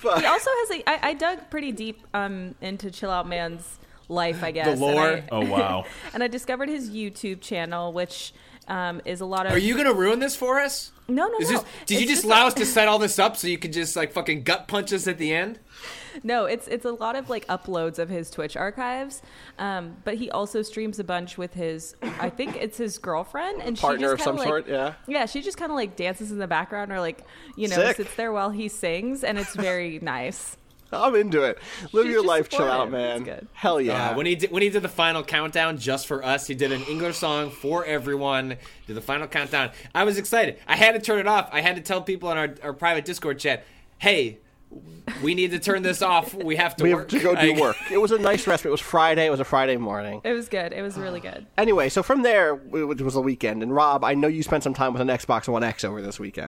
fuck.
He also has a. I, I dug pretty deep um into Chill Out Man's life, I guess. and
lore?
I-
Oh wow.
and I discovered his YouTube channel, which um, is a lot of.
Are you gonna ruin this for us?
No, no,
Is
no.
this, did you just
just
allow
a-
us to set all this up so you could just like fucking gut punch us at the end?
No, it's it's a lot of like uploads of his Twitch archives. Um, but he also streams a bunch with his. I think it's his girlfriend and
Partner
she
of
just
some
kinda, like,
sort, yeah.
Yeah, she just kind of like dances in the background or like you know
Sick.
sits there while he sings, and it's very nice.
I'm into it. Live
She's
your life, chill out,
supportive.
man.
Good.
Hell yeah.
Uh, when he did when he did the final countdown just for us, he did an English song for everyone. Did the final countdown. I was excited. I had to turn it off. I had to tell people in our, our private Discord chat, "Hey, we need to turn this off. We have to
we
work."
have to go do work. It was a nice respite. It was Friday. It was a Friday morning.
It was good. It was really good.
Anyway, so from there, which was a weekend, and Rob, I know you spent some time with an Xbox One X over this weekend.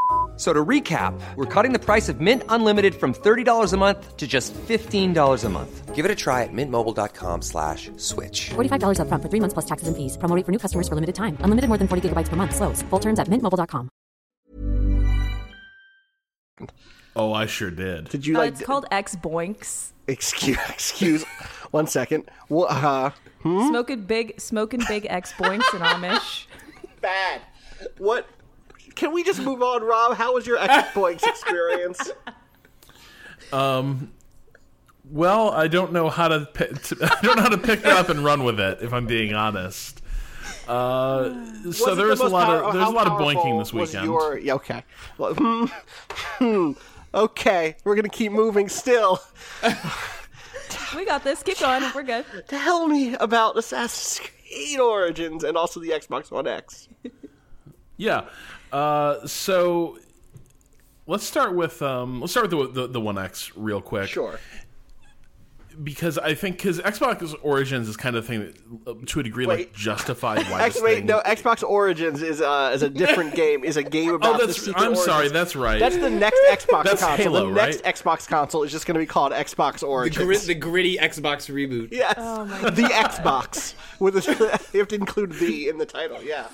F- So to recap, we're cutting the price of Mint Unlimited from $30 a month to just $15 a month. Give it a try at mintmobile.com slash switch.
$45 upfront for three months plus taxes and fees. Promo for new customers for limited time. Unlimited more than 40 gigabytes per month. Slows. Full terms at mintmobile.com.
Oh, I sure did.
Did you
Uh,
like?
it's called X Boinks.
excuse, excuse, one second. What? Uh,
Smoking big, smoking big X Boinks in Amish.
bad. What? Can we just move on, Rob? How was your Xbox experience?
Um, Well, I don't know how to, pi- to I don't know how to pick it up and run with it. If I'm being honest. Uh, so
Was
there
the
was a lot
power-
of there's a lot of
powerful
boinking this weekend.
Your, yeah, okay. Well, hmm, hmm, okay, we're gonna keep moving still.
We got this. Keep going. We're good.
Tell me about Assassin's Creed Origins and also the Xbox One X.
Yeah. Uh, so let's start with um, let's start with the, the the One X real quick.
Sure.
because I think because Xbox Origins is kind of thing that, uh, to a degree, like justified why
X,
this
wait,
thing.
no. Xbox Origins is uh, is a different game. Is a game about.
Oh, that's-
the secret
I'm sorry, that's right.
That's the next Xbox
That's
console.
Halo,
the next? Xbox console is just going to be called Xbox
The,
Origins.
the gritty Xbox reboot.
yes, the Xbox with a, you have to include the in the title. Yeah.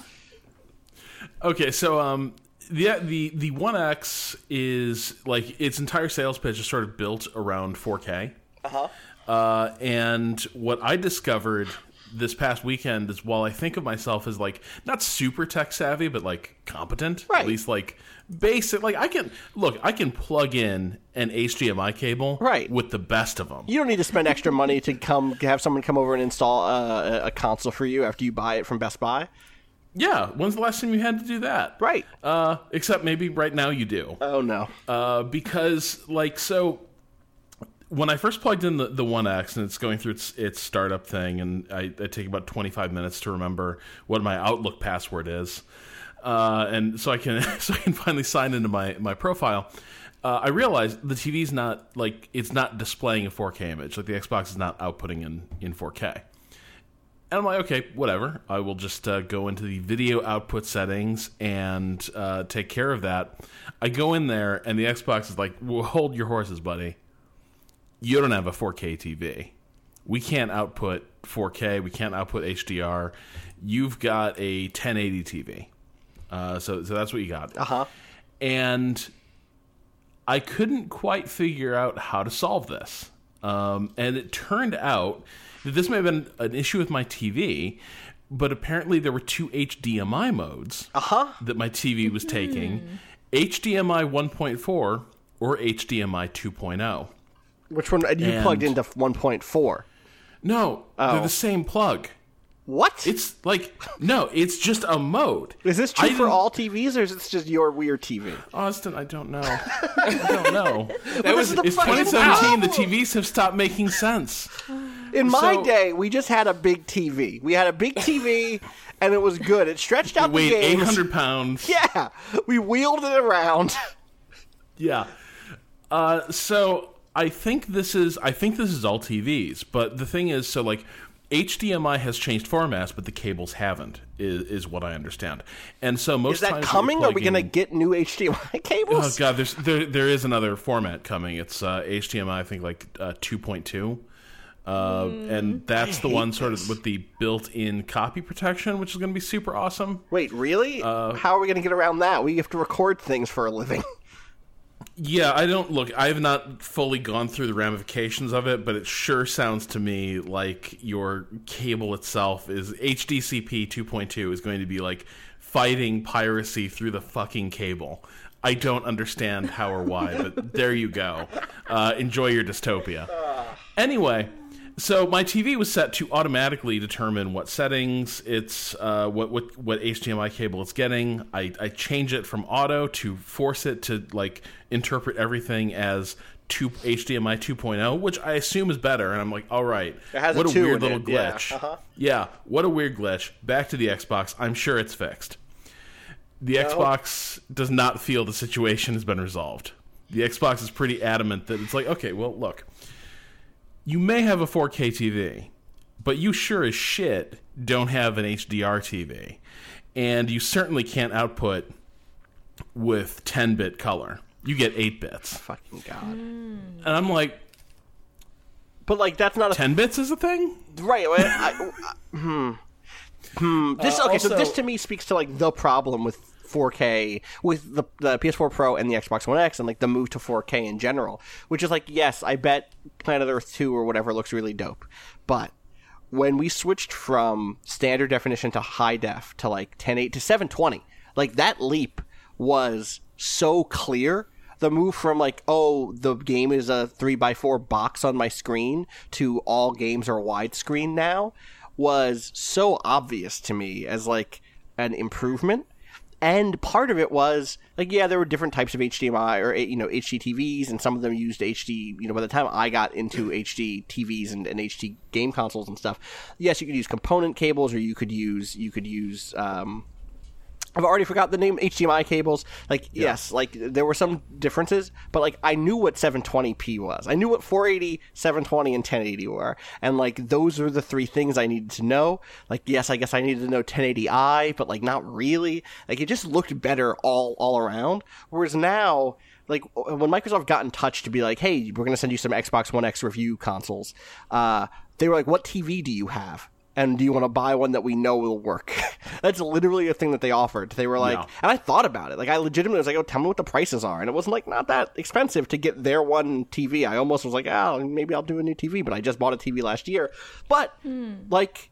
Okay, so um, the the the One X is like its entire sales pitch is sort of built around 4K. Uh-huh. Uh And what I discovered this past weekend is while I think of myself as like not super tech savvy, but like competent,
Right.
at least like basic. Like I can look, I can plug in an HDMI cable,
Right.
with the best of them.
You don't need to spend extra money to come have someone come over and install uh, a, a console for you after you buy it from Best Buy.
Yeah, when's the last time you had to do that?
Right.
Uh, except maybe right now you do.
Oh no.
uh, because like so when I first plugged in the, the One X and it's going through its its startup thing, and I, I take about twenty five minutes to remember what my Outlook password is, uh, and so I can so I can finally sign into my my profile. Uh, I realized the TV's not like it's not displaying a 4K image. Like the Xbox is not outputting in in 4K. And I'm like, okay, whatever. I will just uh, go into the video output settings and uh, take care of that. I go in there, and the Xbox is like, well, hold your horses, buddy. You don't have a 4K TV. We can't output 4K. We can't output HDR. You've got a 1080 TV. Uh, so, so that's what you got. Uh
Uh-huh.
And I couldn't quite figure out how to solve this. Um, and it turned out that this may have been an issue with my TV, but apparently there were two HDMI modes
Uh-huh.
that my TV was taking HDMI 1.4 or HDMI 2.0.
Which one? You
And-
plugged into 1.4.
No, they're
Oh.
the same plug.
What?
It's like, no, it's just a mode.
is this true
I
for all TVs, or is this just your weird TV?
Austin, I don't know. I don't know.
That was
It's
fucking
2017. The. TVs have stopped making sense.
In my
So-
day, we just had a big TV. We had a big TV, and it was good. It stretched out
weighed 800 pounds.
Yeah, we wheeled it around.
Yeah. Uh, so I think this is I think this is all TVs, but the thing is, so like HDMI has changed formats, but the cables haven't. Is, is what I understand. And so most
Is that coming? Are we going to get new HDMI cables?
Oh god, there's there there is another format coming. It's uh, HDMI, I think like uh, 2.2. Uh, and that's the one sort of with the built-in copy protection, which is going to be super awesome.
Wait, really?
Uh,
How are we going to get around that? We have to record things for a living.
Yeah, I don't look. I have not fully gone through the ramifications of it, but it sure sounds to me like your cable itself is HDCP 2.2 is going to be like fighting piracy through the fucking cable. I don't understand how or why, but there you go. Uh, enjoy your dystopia. Anyway, so my TV was set to automatically determine what settings it's uh, what what what HDMI cable it's getting. I, I change it from auto to force it to like interpret everything as two HDMI 2.0, which I assume is better. And I'm like, all right,
It has a
what a,
two
weird little
it, yeah.
glitch.
Uh-huh.
Yeah, what a weird glitch. Back to the Xbox. I'm sure it's fixed. The Xbox does not feel the situation has been resolved. The Xbox is pretty adamant that it's like, okay, well, look, you may have a 4K TV, but you sure as shit don't have an HDR TV. And you certainly can't output with 10 bit color. You get 8 bits.
Fucking god.
And I'm like,
But like, that's not a
10 bits is a thing?
right. I, I, I- hmm. Hmm. This okay. so
also-
this to me speaks to like the problem with 4K with the, the PS4 Pro and the Xbox One X and like the move to 4K in general, which is like yes, I bet Planet Earth 2 or whatever looks really dope, but when we switched from standard definition to high def to like 1080 to 720, like that leap was so clear. The move from like, oh, the game is a three by four box on my screen to all games are widescreen now was so obvious to me as like an improvement. And part of it was like, yeah, there were different types of HDMI or you know HD TVs, and some of them used HD. You know, by the time I got into HD TVs and, and HD game consoles and stuff, yes, you could use component cables, or you could use you could use um, I've already forgot the name HDMI cables. Like yes, like there were some differences, but like I knew what 720p was. I knew what 480, 720 and 1080 were. And like those are the three things I needed to know. Like yes, I guess I needed to know 1080i, but like not really. Like it just looked better all all around. Whereas now like when Microsoft got in touch to be like, "Hey, we're going to send you some Xbox One X review consoles." Uh, they were like, "What TV do you have?" And do you want to buy one that we know will work? That's literally a thing that they offered. They were like,
Yeah.
and I thought about it. Like, I legitimately was like, oh, tell me what the prices are. And it wasn't like not that expensive to get their one TV. I almost was like, oh, maybe I'll do a new TV, but I just bought a TV last year. But, hmm. like,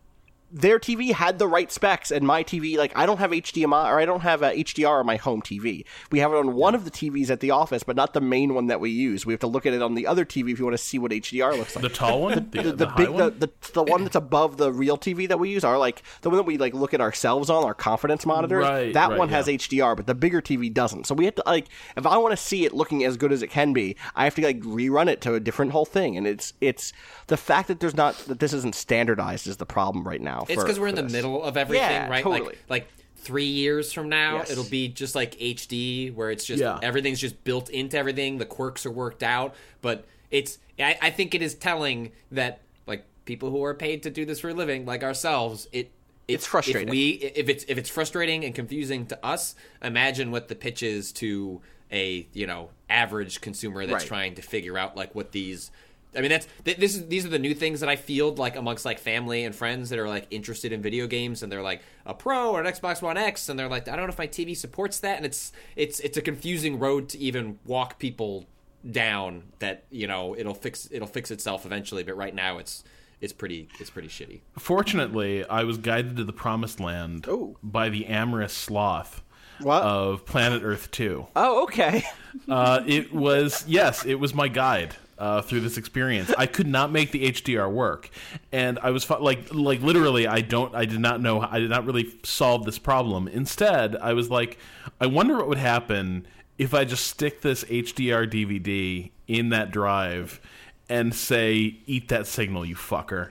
their TV had the right specs, and my TV, like, I don't have HDMI or I don't have uh, HDR on my home TV. We have it on one of the TVs at the office, but not the main one that we use. We have to look at it on the other TV if you want to see what HDR looks like
The tall one, the,
the,
the,
the
high
big
one.
the, the the one that's above the real TV that we use are like the one that we like look at ourselves on our confidence monitor.
Right,
that
right,
one has. HDR, but the bigger TV doesn't. So we have to like if I want to see it looking as good as it can be, I have to like rerun it to a different whole thing. And it's it's the fact that there's not that this isn't standardized is the problem right now.
It's
for-
because we're in the
this.
middle of everything,
Yeah,
right?
totally.
Like like three years from now,
Yes.
it'll be just like HD, where it's just
Yeah.
everything's just built into everything. The quirks are worked out, but it's. I, I think it is telling that like people who are paid to do this for a living, like ourselves, it.
It's frustrating.
If we if it's if it's frustrating and confusing to us, imagine what the pitch is to a you know average consumer that's
Right.
trying to figure out like what these I mean, that's th- this is these are the new things that I field like amongst like family and friends that are like interested in video games, and they're like a Pro or an Xbox One X, and they're like, I don't know if my TV supports that, and it's it's it's a confusing road to even walk people down. That you know it'll fix it'll fix itself eventually, but right now it's it's pretty it's pretty shitty.
Fortunately, I was guided to the promised land
Ooh.
by the amorous sloth
What?
of Planet Earth 2.
Oh, okay.
Uh, it was, yes, it was my guide. Uh, through this experience, I could not make the HDR work, and I was like, like literally, I don't, I did not know, I did not really solve this problem. Instead, I was like, I wonder what would happen if I just stick this HDR DVD in that drive and say, "Eat that signal, you fucker."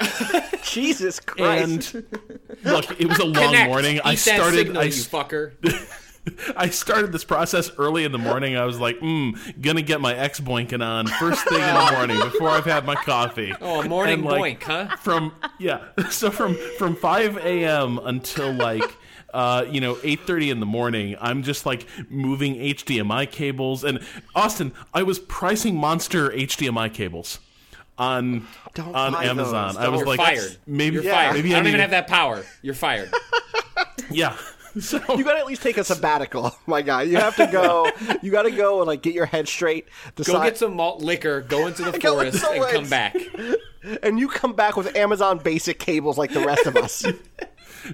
Jesus Christ.
and look, it was a long
Connect.
morning. I
Eat that
started.
signal,
I,
you fucker.
I started this process early in the morning. I was like, mm, gonna get my ex boinking on first thing in the morning before I've had my coffee.
Oh, morning
And, like,
boink, huh?
From yeah, so from from five a.m. until like. Uh, you know, eight thirty in the morning. I'm just like moving HDMI cables, and Austin, I was pricing monster HDMI cables on
Don't
on Amazon.
those.
I was
You're
like,
fired.
maybe
You're
Yeah.
fired.
Maybe
I don't
need
even have that power. You're fired.
Yeah. So
You gotta at least take a sabbatical, my guy. You have to go. You gotta go and like get your head straight.
Go get some malt liquor, go into the forest,
the
and come back.
and you come back with Amazon basic cables like the rest of us.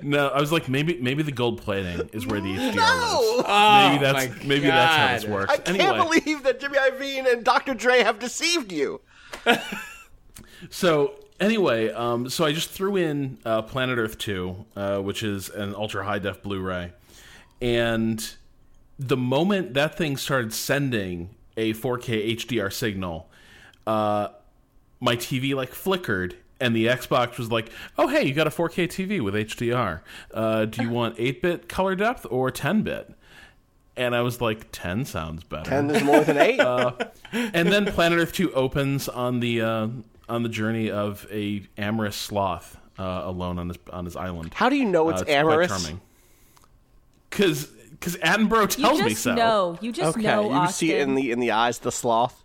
No, I was like, maybe maybe the gold plating is where the HDR
No!
lives.
Oh,
maybe that's
my
maybe that's how this
God.
works.
I can't
anyway,
believe that Jimmy Iovine and Dr. Dre have deceived you.
so anyway, um, so I just threw in uh, Planet Earth Two, uh, which is an ultra high def Blu-ray, and the moment that thing started sending a 4K HDR signal, uh, my TV like flickered. And the Xbox was like, "Oh, hey, you got a 4K TV with HDR. Uh, do you want 8-bit color depth or 10-bit?" And I was like, "10 sounds better."
And there's more than eight.
and then Planet Earth Two opens on the uh, on the journey of a amorous sloth uh, alone on his on his island.
How do you know it's
Uh, quite
amorous?
charming. Because because Attenborough
You
tells
just
me so.
know. You just
okay,
know.
you
Austin.
see it in the in the eyes the sloth.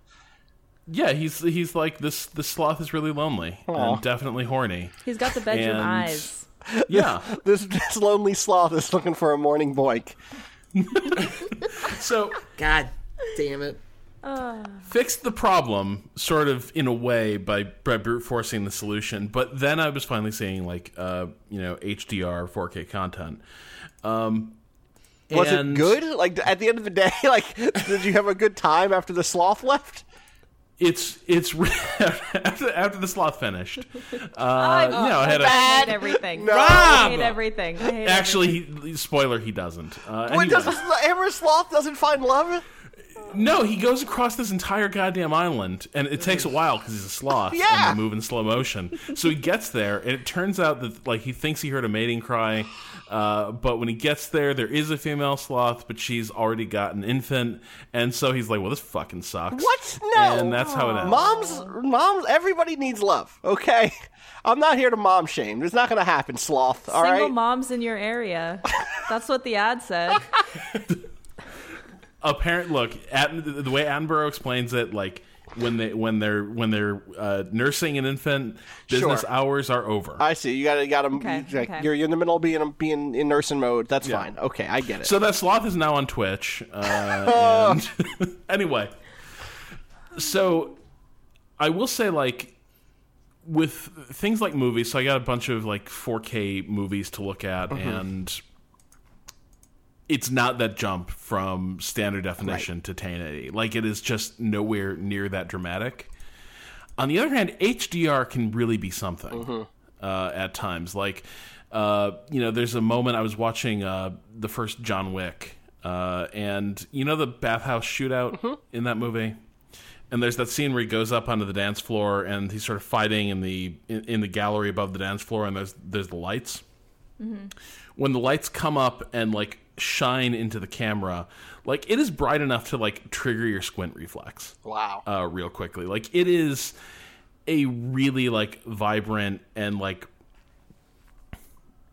Yeah, he's he's like this. This sloth is really lonely
Aw.
and definitely horny.
He's got the bedroom
And-
eyes.
Yeah.
This this lonely sloth is looking for a morning boink.
so
God damn it.
Fixed the problem sort of in a way by, by brute forcing the solution but then i was finally seeing like uh you know hdr 4k content um
Was
and-
it good? Like at the end of the day, like did you have a good time after the sloth left?
it's it's after, after the sloth finished uh you know i had
I
a
hate everything.
No.
I hate everything. I hate
actually he, spoiler he doesn't uh
Wait,
anyway.
does the amorous sloth doesn't find love?
No, he goes across this entire goddamn island, and it takes a while because he's a sloth
Yeah.
and they move in slow motion. So he gets there, and it turns out that like he thinks he heard a mating cry, uh, but when he gets there, there is a female sloth, but she's already got an infant, and so he's like, "Well, this fucking sucks."
What? No.
And that's how it ends.
Moms, moms, everybody needs love. Okay, I'm not here to mom shame. It's not going to happen, sloth. All
Single
right.
moms in your area. That's what the ad said.
apparent look at the way Attenborough explains it like when they when they're when they're uh, nursing an infant business
Sure.
hours are over
I see. You got to, you got to.
Okay, okay.
You're, you're in the middle of being being in nursing mode. That's
Yeah.
fine. Okay, I get it.
so that sloth is now on twitch uh, and anyway so i will say like with things like movies so i got a bunch of like 4k movies to look at and it's not that jump from standard definition to 1080 like it is just nowhere near that dramatic. On the other hand hdr can really be something uh, at times. Like uh, you know there's a moment i was watching uh, the first john wick uh, and you know the bathhouse shootout in that movie? And there's that scene where he goes up onto the dance floor and he's sort of fighting in the in, in the gallery above the dance floor and there's there's the lights. When the lights come up and like shine into the camera like it is bright enough to like trigger your squint reflex
wow.
uh, real quickly. Like it is a really like vibrant and like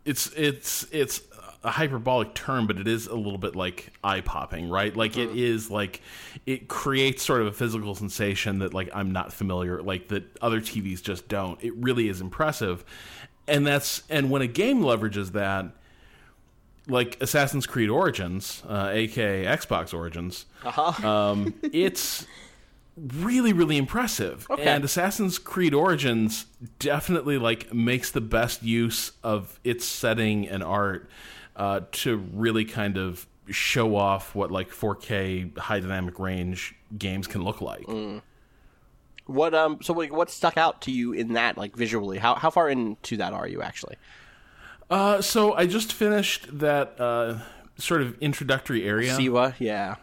it's it's it's a hyperbolic term, but it is a little bit like eye popping, right? Like it is like it creates sort of a physical sensation that like I'm not familiar, like that other TVs just don't. It really is impressive, and that's and when a game leverages that. Like Assassin's Creed Origins, uh, aka Xbox Origins, um, it's really really impressive Okay. and assassin's creed origins definitely like makes the best use of its setting and art uh, to really kind of show off what like 4k high dynamic range games can look like
What um? So like, what stuck out to you in that like visually? How how far into that are you actually?
Uh, so i just finished that uh, sort of introductory area
Siwa, yeah.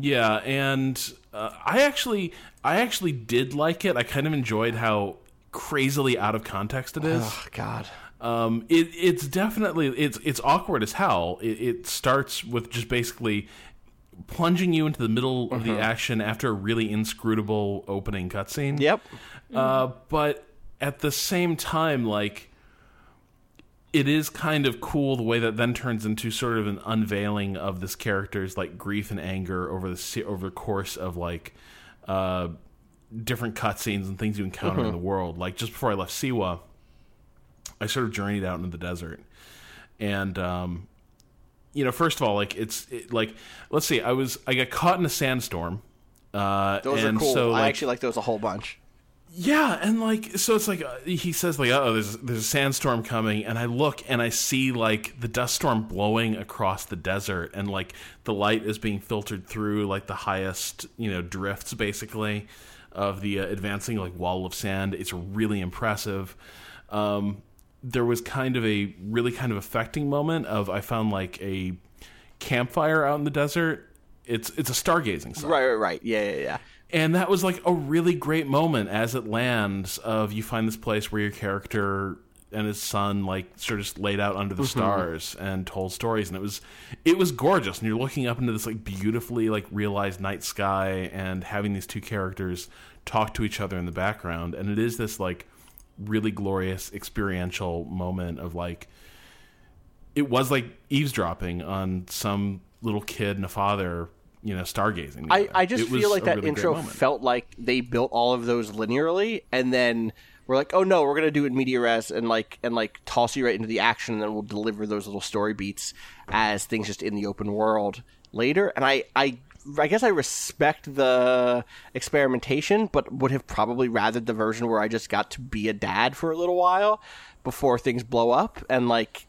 Yeah, and uh, I actually, I actually did like it. I kind of enjoyed how crazily out of context it is.
Oh God.
Um, it, it's definitely it's it's awkward as hell. It, it starts with just basically plunging you into the middle of the action after a really inscrutable opening cutscene.
Yep.
Uh, but at the same time, like it is kind of cool the way that then turns into sort of an unveiling of this character's like grief and anger over the over the course of like uh, different cutscenes and things you encounter in the world. Like just before I left Siwa, I sort of journeyed out into the desert, and um, you know, first of all, like it's it, like let's see, I was I got caught in a sandstorm. Uh,
Those
and
are cool.
So,
I actually like those a whole bunch.
Yeah, and like so, it's like uh, he says like, "Oh, there's there's a sandstorm coming," and I look and I see like the dust storm blowing across the desert, and like the light is being filtered through like the highest you know drifts basically of the uh, advancing like wall of sand. It's really impressive. Um, there was kind of a really kind of affecting moment of I found like a campfire out in the desert. It's it's a stargazing site
Right, right, right. Yeah, yeah, yeah.
And that was like a really great moment as it lands of you find this place where your character and his son like sort of just laid out under the mm-hmm. stars and told stories. And it was it was gorgeous. And you're looking up into this like beautifully like realized night sky and having these two characters talk to each other in the background. And it is this like really glorious experiential moment of like it was like eavesdropping on some little kid and a father you know stargazing
I. I just
It
feel like that
really
intro felt like they built all of those linearly, and then we're like, oh no, we're gonna do it media res and like and like toss you right into the action, and then we'll deliver those little story beats as things just in the open world later. And I I I guess I respect the experimentation, but would have probably rathered the version where I just got to be a dad for a little while before things blow up and like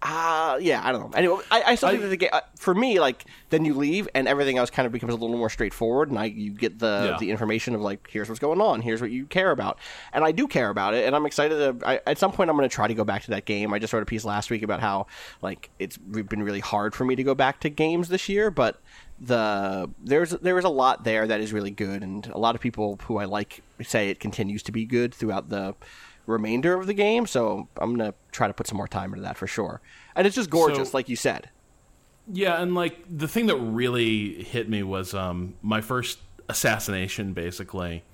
Uh, yeah, I don't know. Anyway, I, I still think
I-
that the game, uh, for me, like, then you leave and everything else kind of becomes a little more straightforward, and I you get the
Yeah.
the information of like, here's what's going on, here's what you care about, and I do care about it, and I'm excited. To, I, at some point, I'm going to try to go back to that game. I just wrote a piece last week about how like it's been really hard for me to go back to games this year, but the there's there is a lot there that is really good, and a lot of people who I like say it continues to be good throughout the remainder of the game. So I'm gonna try to put some more time into that for sure. And it's just gorgeous,
So-
like you said.
Yeah, and like the thing that really hit me was um, my first assassination. Basically,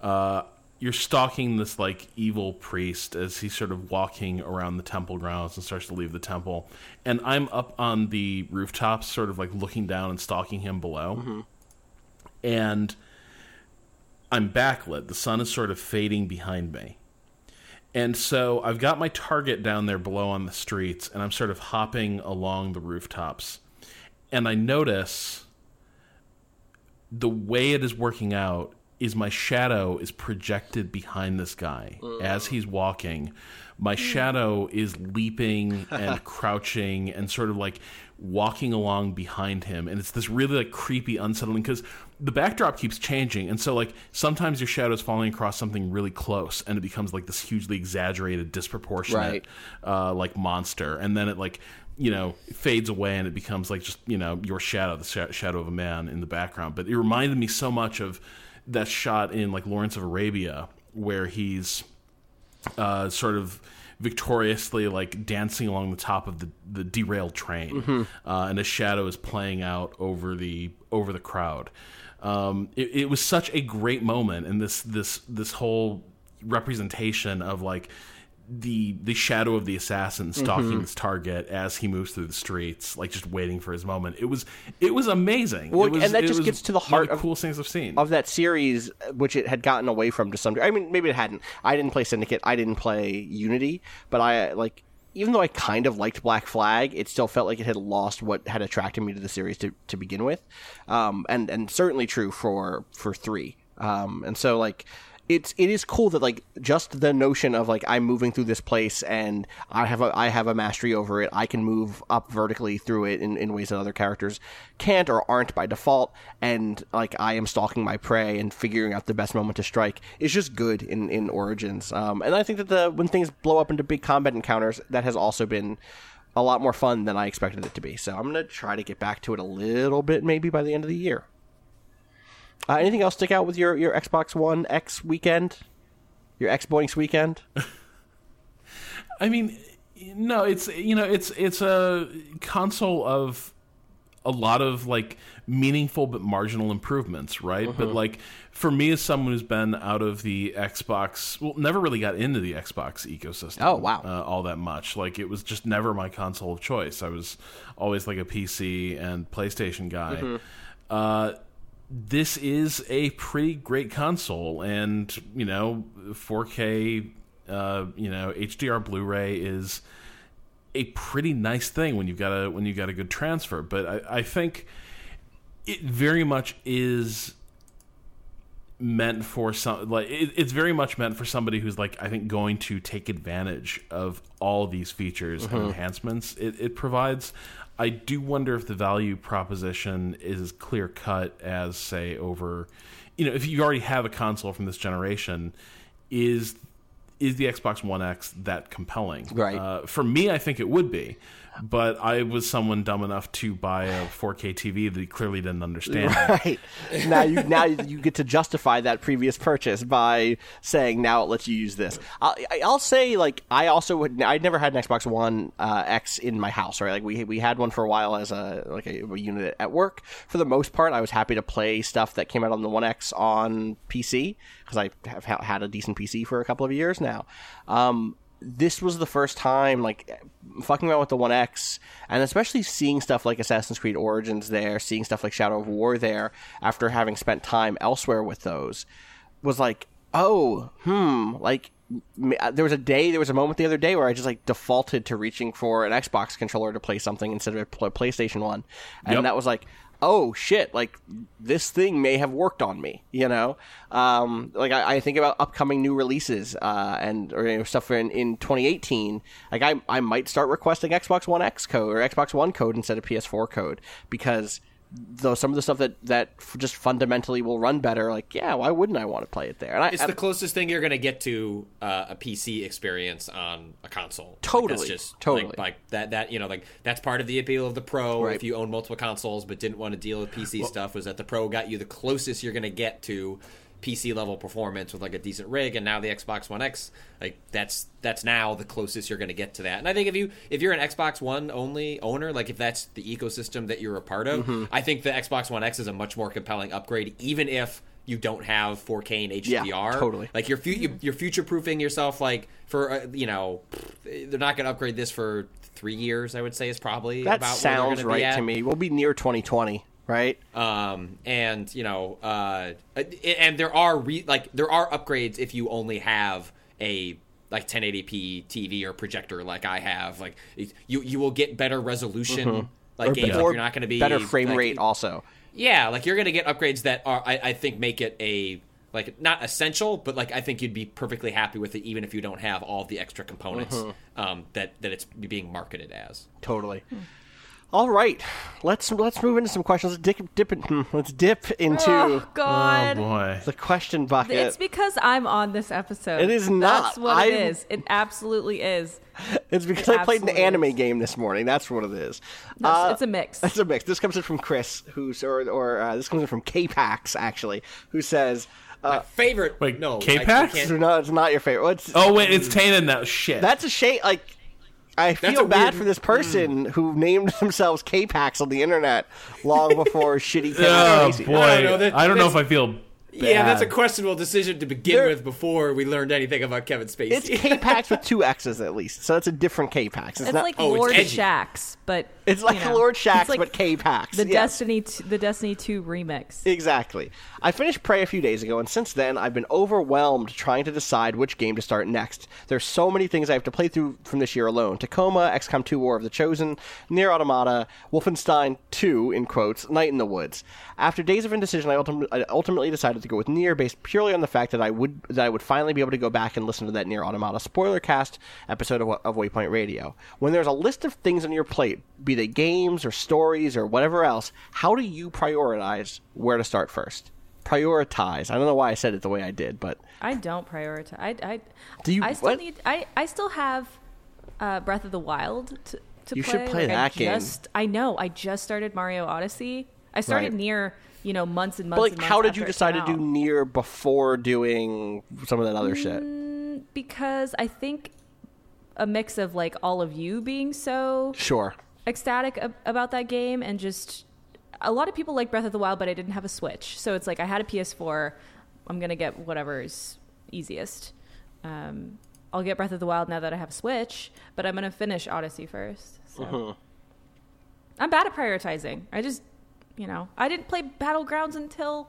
uh, you're stalking this like evil priest as he's sort of walking around the temple grounds and starts to leave the temple, and I'm up on the rooftops, sort of like looking down and stalking him below, and I'm backlit. The sun is sort of fading behind me. And so I've got my target down there below on the streets, and I'm sort of hopping along the rooftops. And I notice the way it is working out is my shadow is projected behind this guy as mm. he's walking. My hmm. shadow is leaping and crouching and sort of like walking along behind him. And it's this really like creepy, unsettling because the backdrop keeps changing. And so like sometimes your shadow is falling across something really close and it becomes like this hugely exaggerated, disproportionate
Right.
uh, like monster. And then it like you know fades away and it becomes like just you know your shadow the sha- shadow of a man in the background but it reminded me so much of that shot in like lawrence of arabia where he's uh, sort of victoriously like dancing along the top of the, the derailed train uh, and his shadow is playing out over the over the crowd. Um, it, it was such a great moment and this this this whole representation of like the the shadow of the assassin stalking his target as he moves through the streets, like just waiting for his moment. It was it was amazing.
Well,
It was-
and that just gets to the heart
of the coolest things I've seen.
Of that series, which it had gotten away from to some degree. I mean, maybe it hadn't. I didn't play Syndicate. I didn't play Unity. But I like, even though I kind of liked Black Flag, it still felt like it had lost what had attracted me to the series to, to begin with. Um, and and certainly true for for three. Um, and so like it's it is cool that like just the notion of like I'm moving through this place and I have a I have a mastery over it. I can move up vertically through it in, in ways that other characters can't or aren't by default. And like I am stalking my prey and figuring out the best moment to strike is just good in in Origins. Um, and I think that the when things blow up into big combat encounters, that has also been a lot more fun than I expected it to be. So I'm gonna try to get back to it a little bit maybe by the end of the year. Uh, anything else stick out with your, your Xbox One X weekend? Your X Boinks weekend?
I mean, no, it's you know, it's it's a console of a lot of like meaningful but marginal improvements, right? But
Mm-hmm.
like for me as someone who's been out of the Xbox, well, never really got into the Xbox ecosystem.
Oh, wow.
uh, all that much. Like it was just never my console of choice. I was always like a PC and PlayStation guy.
Mm-hmm.
Uh, this is a pretty great console, and you know, 4K, uh, you know, HDR Blu-ray is a pretty nice thing when you've got a when you've got a good transfer. But I, I think it very much is meant for some like it, it's very much meant for somebody who's like I think going to take advantage of all these features and enhancements it, it provides. I do wonder if the value proposition is as clear cut as say over you know if you already have a console from this generation is is the Xbox One X that compelling?
Right.
Uh, for me, I think it would be, but I was someone dumb enough to buy a 4K TV that clearly didn't understand.
Right. now you now you get to justify that previous purchase by saying now it lets you use this. I'll, I'll say like I also would I'd never had an Xbox One uh, X in my house. Right, like we we had one for a while as a like a, a unit at work. For the most part, I was happy to play stuff that came out on the One X on PC because I have ha- had a decent PC for a couple of years now. Um, this was the first time like fucking around with the One X, and especially seeing stuff like Assassin's Creed Origins there, seeing stuff like Shadow of War there, after having spent time elsewhere with those, was like, oh, hmm, like. uh, There was a day, there was a moment the other day where I just like defaulted to reaching for an Xbox controller to play something instead of a PlayStation one, and
Yep.
that was like, oh shit, like this thing may have worked on me, you know? Um, like I, I think about upcoming new releases, uh, and, or you know, stuff in, in 2018. Like I, I might start requesting Xbox One X code or Xbox One code instead of PS4 code because though some of the stuff that that just fundamentally will run better, like yeah, why wouldn't I want to play it there? And I,
It's the closest thing you're going to get to uh, a PC experience on a console.
Totally,
that's just
totally.
like, like that. That you know, like that's part of the appeal of the Pro.
Right.
If you own multiple consoles but didn't want to deal with PC stuff, was that the Pro got you the closest you're going to get to PC level performance with like a decent rig, and now the Xbox One X, like that's that's now the closest you're going to get to that. And I think if you if you're an Xbox One only owner, like if that's the ecosystem that you're a part of,
Mm-hmm.
I think the Xbox One X is a much more compelling upgrade, even if you don't have 4K and
Yeah,
HDR.
totally.
Like you're fu- you- you're future proofing yourself. Like for uh, you know, they're not going to upgrade this for three years. I would say is probably
that
about
sounds right to me. We'll be near 2020, right?
Um, and you know, uh, and there are re- like there are upgrades if you only have a like 1080p TV or projector like I have. Like you you will get better resolution. Like
Or
games,
better-
like, you're not going to be
better frame
like,
rate also.
Yeah, like you're going to get upgrades that are I, I think make it a like not essential, but like I think you'd be perfectly happy with it even if you don't have all the extra components
Mm-hmm.
um, that that it's being marketed as.
Totally. All right, let's let's move into some questions. Let's dip, dip in- let's dip into
Oh
Oh
God.
boy.
the question bucket.
It's because I'm on this episode.
It is not.
That's what it
I'm-
is. It absolutely is.
It's because
It
I played an anime
is.
game this morning. That's what it is.
No,
Uh,
it's a mix.
It's a mix. This comes in from Chris, who's or or uh, this comes in from K-Pax actually, who says, uh,
Favorite?
Wait,
no,
K-Pax?
I- I can't-
so "No, it's not your favorite." It's,
Oh wait, it's tainted now. Shit.
that's a shame. Like. I feel bad
weird-
for this person mm. who named themselves K-Pax on the internet long before shitty Kevin
oh
Spacey.
boy.
I don't know, that-
I don't know if I feel.
Yeah, that's a questionable decision to begin
There-
with before we learned anything about Kevin Spacey.
It's K-Pax with two X's at least, so that's a different K-Pax. It's,
It's
not.
like
Oh, it's
Lord
edgy.
Shaxx, but
it's like
you know,
Lord
Shaxx, like
but K-Pax.
the
yes.
Destiny, t- the Destiny Two remix.
Exactly. I finished Prey a few days ago, and since then I've been overwhelmed trying to decide which game to start next. There's so many things I have to play through from this year alone: Tacoma, XCOM 2: War of the Chosen, Nier Automata, Wolfenstein 2 in quotes, Night in the Woods. After days of indecision, I, ultim- I ultimately decided to go with Nier, based purely on the fact that I would that I would finally be able to go back and listen to that Nier Automata spoiler cast episode of, of Waypoint Radio. When there's a list of things on your plate, be they games or stories or whatever else, how do you prioritize where to start first? Prioritize. I don't know why I said it the way I did, but
I don't prioritize. I, I,
Do you-
I still
what?
need. I, I still have uh, Breath of the Wild to, to
You
play.
should play
Like, I
that game.
Just, I know. I just started Mario Odyssey. I started
Right.
Nier, you know, months and months.
but like,
months
how did you decide to do Nier before doing some of that other shit?
Because I think a mix of like all of you being so
Sure.
Ecstatic ab- about that game and just a lot of people like Breath of the Wild, but I didn't have a Switch, so it's like I had a PS4. I'm gonna get whatever's easiest. Um, I'll get Breath of the Wild now that I have a Switch, but I'm gonna finish Odyssey first. So.
Mm-hmm.
I'm bad at prioritizing. I just, you know, I didn't play Battlegrounds until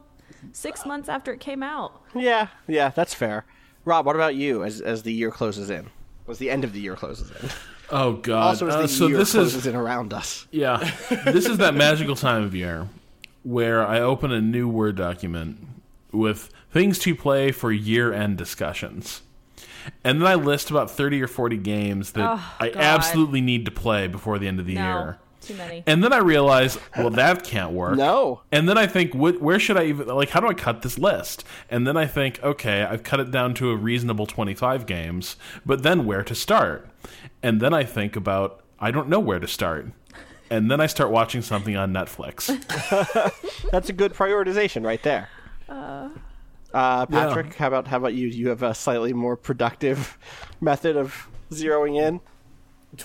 six months after it came out.
Yeah, yeah, that's fair. Rob, what about you as as the year closes in? As the end of the year closes in.
Oh god.
Also, as the
Uh, so
year
this
closes
is
in around us.
yeah. this is that magical time of year where I open a new Word document with things to play for year-end discussions. And then I list about 30 or 40 games that
Oh,
I absolutely need to play before the end of the
No,
year.
Too many.
And then I realize, well, that can't work.
No.
And then I think, wh- where should I even like? How do I cut this list? And then I think, okay, I've cut it down to a reasonable twenty-five games. But then where to start? And then I think about, I don't know where to start. And then I start watching something on Netflix.
That's a good prioritization right there. Uh, Patrick, how about how about you? You have a slightly more productive method of zeroing in.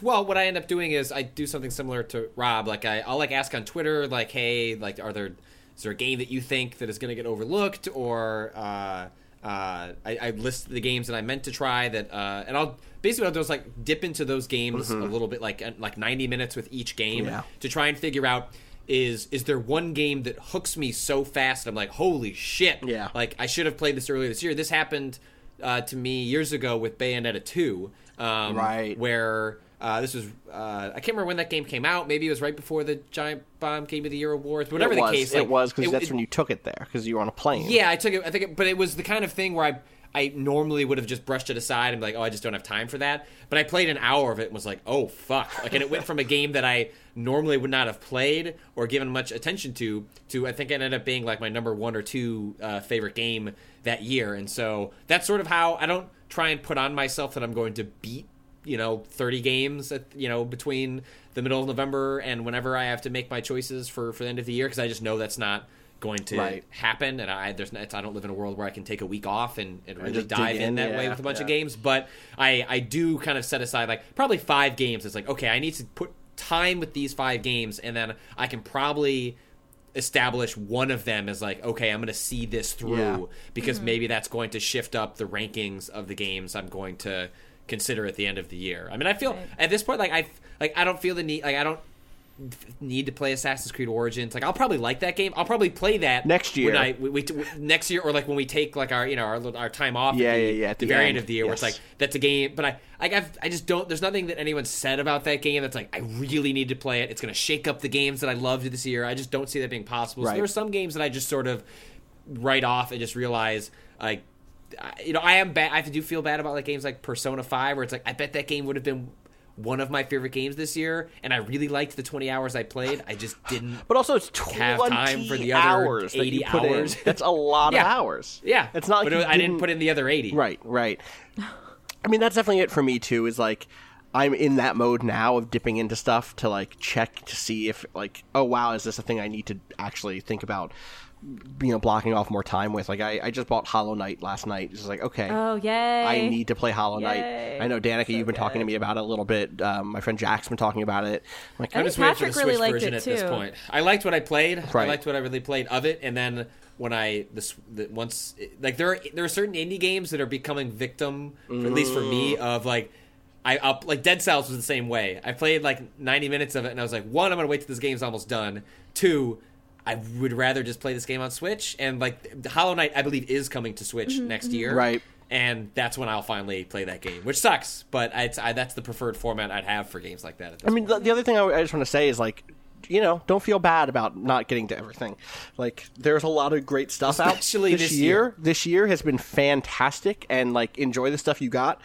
Well, what I end up doing is I do something similar to Rob. Like I, I'll like ask on Twitter, like, hey, like, are there is there a game that you think that is going to get overlooked, or uh, uh, I, I list the games that I meant to try that, uh, and I'll basically what I'll do is like dip into those games a little bit, like like ninety minutes with each game
Yeah.
to try and figure out. Is is there one game that hooks me so fast? I'm like, holy shit!
Yeah.
Like I should have played this earlier this year. This happened uh, to me years ago with Bayonetta two, um,
Right.
Where Uh, this was uh, I can't remember when that game came out. Maybe it was right before the Giant Bomb Game of the Year awards. Whatever
it
the
was.
case,
it was because that's
it-
when you took it there because you were on a plane.
yeah, I took it. I think, it, but it was the kind of thing where I I normally would have just brushed it aside and be like, oh, I just don't have time for that. But I played an hour of it and was like, oh fuck! Like, and it went from a game that I normally would not have played or given much attention to to I think it ended up being like my number one or two uh, favorite game that year. And so that's sort of how I don't try and put on myself that I'm going to beat you know 30 games at, you know between the middle of November and whenever I have to make my choices for for the end of the year because I just know that's not going to
Right.
happen. And I there's not, I don't live in a world where I can take a week off and, and really dive in,
in,
that way with a bunch of games. But I I do kind of set aside like probably 5 games. It's like okay I need to put time with these 5 games and then I can probably establish one of them as like okay i'm going to see this through
Yeah.
because mm-hmm. maybe that's going to shift up the rankings of the games i'm going to consider at the end of the year i mean i feel at this point like i like i don't feel the need like i don't need to play Assassin's Creed Origins. Like I'll probably like that game. I'll probably play that
Next year.
When I we, we, next year or like when we take like our you know our our time off.
Yeah,
at the,
yeah, yeah, at
the,
the
very
end,
end of the year, where it's like that's a game. But I like I've, I just don't. There's nothing that anyone said about that game that's like I really need to play it. It's gonna shake up the games that I loved this year. I just don't see that being possible. So there are some games that I just sort of write off and just realize like I- you know I am bad. I do feel bad about like games like Persona Five, where it's like I bet that game would have been one of my favorite games this year, and I really liked the 20 hours I played. I just didn't.
But also, it's 20
have time for the other
hours that
80
you put in.
hours.
That's a lot
Yeah.
of hours.
Yeah,
It's not like
But
you
I didn't put in the other 80.
Right, right. I mean, that's definitely it for me too. Is like I'm in that mode now of dipping into stuff to like check to see if like oh wow is this a thing I need to actually think about you know blocking off more time with like I, I just bought Hollow Knight last night it's like okay
Oh, yay.
I need to play Hollow Knight
Yay.
I know Danika you've been talking to me about it a little bit um, my friend Jack's been talking about it I'm like
I
I'm just waiting for the
Patrick really
Switch
liked
version
it
at this point. I liked what I played. I liked what I really played of it, and then when I this the, once like there are there are certain indie games that are becoming victim, at least for me, of like. I up like Dead Cells was the same way. I played like 90 minutes of it, and I was like, one, I'm gonna wait till this game's almost done. Two, I would rather just play this game on Switch. And like Hollow Knight, I believe is coming to Switch
Mm-hmm,
next year,
Right.
And that's when I'll finally play that game, which sucks, but it's, I, that's the preferred format I'd have for games like that. At this
I mean, the, the other thing I, I just want to say is like, you know, don't feel bad about not getting to everything. Like, there's a lot of great stuff
Especially
out this,
this
year.
year.
This year has been fantastic, and like, enjoy the stuff you got,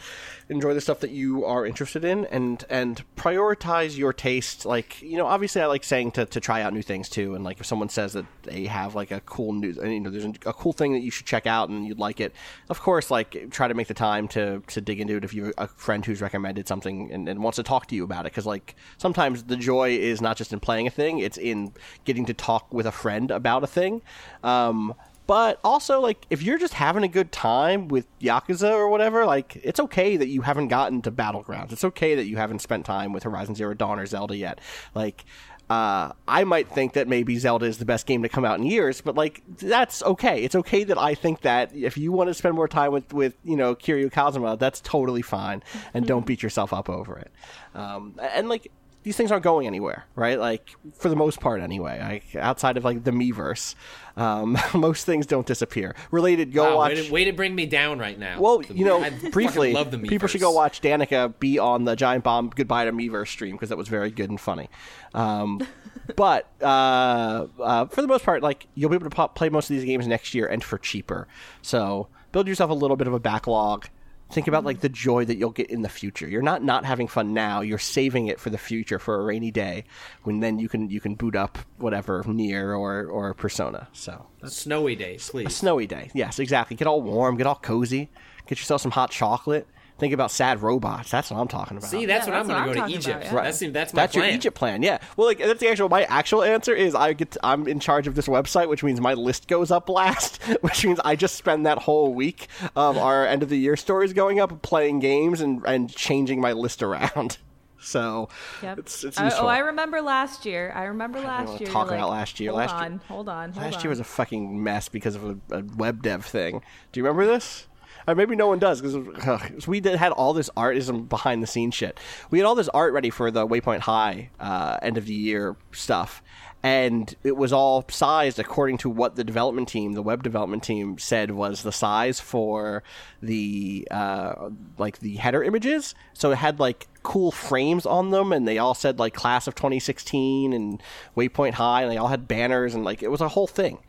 enjoy the stuff that you are interested in, and and prioritize your taste. Like, you know, obviously, I like saying to, to try out new things too, and like if someone says that they have like a cool new, uh, you know, there's a, a cool thing that you should check out and you'd like it, of course, like try to make the time to to dig into it if you have a friend who's recommended something and, and wants to talk to you about it, because like sometimes the joy is not just in playing a thing; it's in getting to talk with a friend about a thing. Um, but also, like, if you're just having a good time with Yakuza or whatever, like, it's okay that you haven't gotten to Battlegrounds. It's okay that you haven't spent time with Horizon Zero Dawn or Zelda yet. Like, uh, I might think that maybe Zelda is the best game to come out in years, but like, that's okay. It's okay that I think that if you want to spend more time with, with you know, Kiryu Kazuma, that's totally fine, and don't beat yourself up over it. Um, and like, these things aren't going anywhere, right? Like for the most part, anyway. Like outside of like the Miiverse, um, most things don't disappear. Related, go
Wow,
watch.
way, to, way to bring me down right now.
well,
The-
you know,
I
briefly,
love the
people should go watch Danika be on the Giant Bomb Goodbye to Miiverse stream because that was very good and funny. Um, but uh, uh, for the most part, like you'll be able to pop, play most of these games next year and for cheaper. So build yourself a little bit of a backlog. Think about like the joy that you'll get in the future. You're not not having fun now. You're saving it for the future for a rainy day when then you can you can boot up whatever Nier or or Persona. So
Snowy day, please.
snowy day. Yes, exactly. Get all warm. Get all cozy. Get yourself some hot chocolate. Think about sad robots. That's what I'm talking about.
See, that's
Yeah,
when I'm going to go to Egypt.
about, yeah.
That's that's my
that's
plan.
your Egypt plan, yeah. Well, like that's the actual. My actual answer is I get. To, I'm in charge of this website, which means my list goes up last, which means I just spend that whole week of our end of the year stories going up, playing games, and and changing my list around. So
Yep.
it's it's
I-
useful.
oh, I remember last year. I remember last
wanna
year.
talk about
like,
last year.
Hold
Last year-
on, hold on, hold
Last
on.
year was a fucking mess because of a, a web dev thing. Do you remember this? Or maybe no one does because we did, had all this artism behind the scenes shit. We had all this art ready for the Waypoint High uh, end of the year stuff, and it was all sized according to what the development team, the web development team, said was the size for the uh, like the header images. So it had like cool frames on them, and they all said like class of 2016 and Waypoint High, and they all had banners, and like it was a whole thing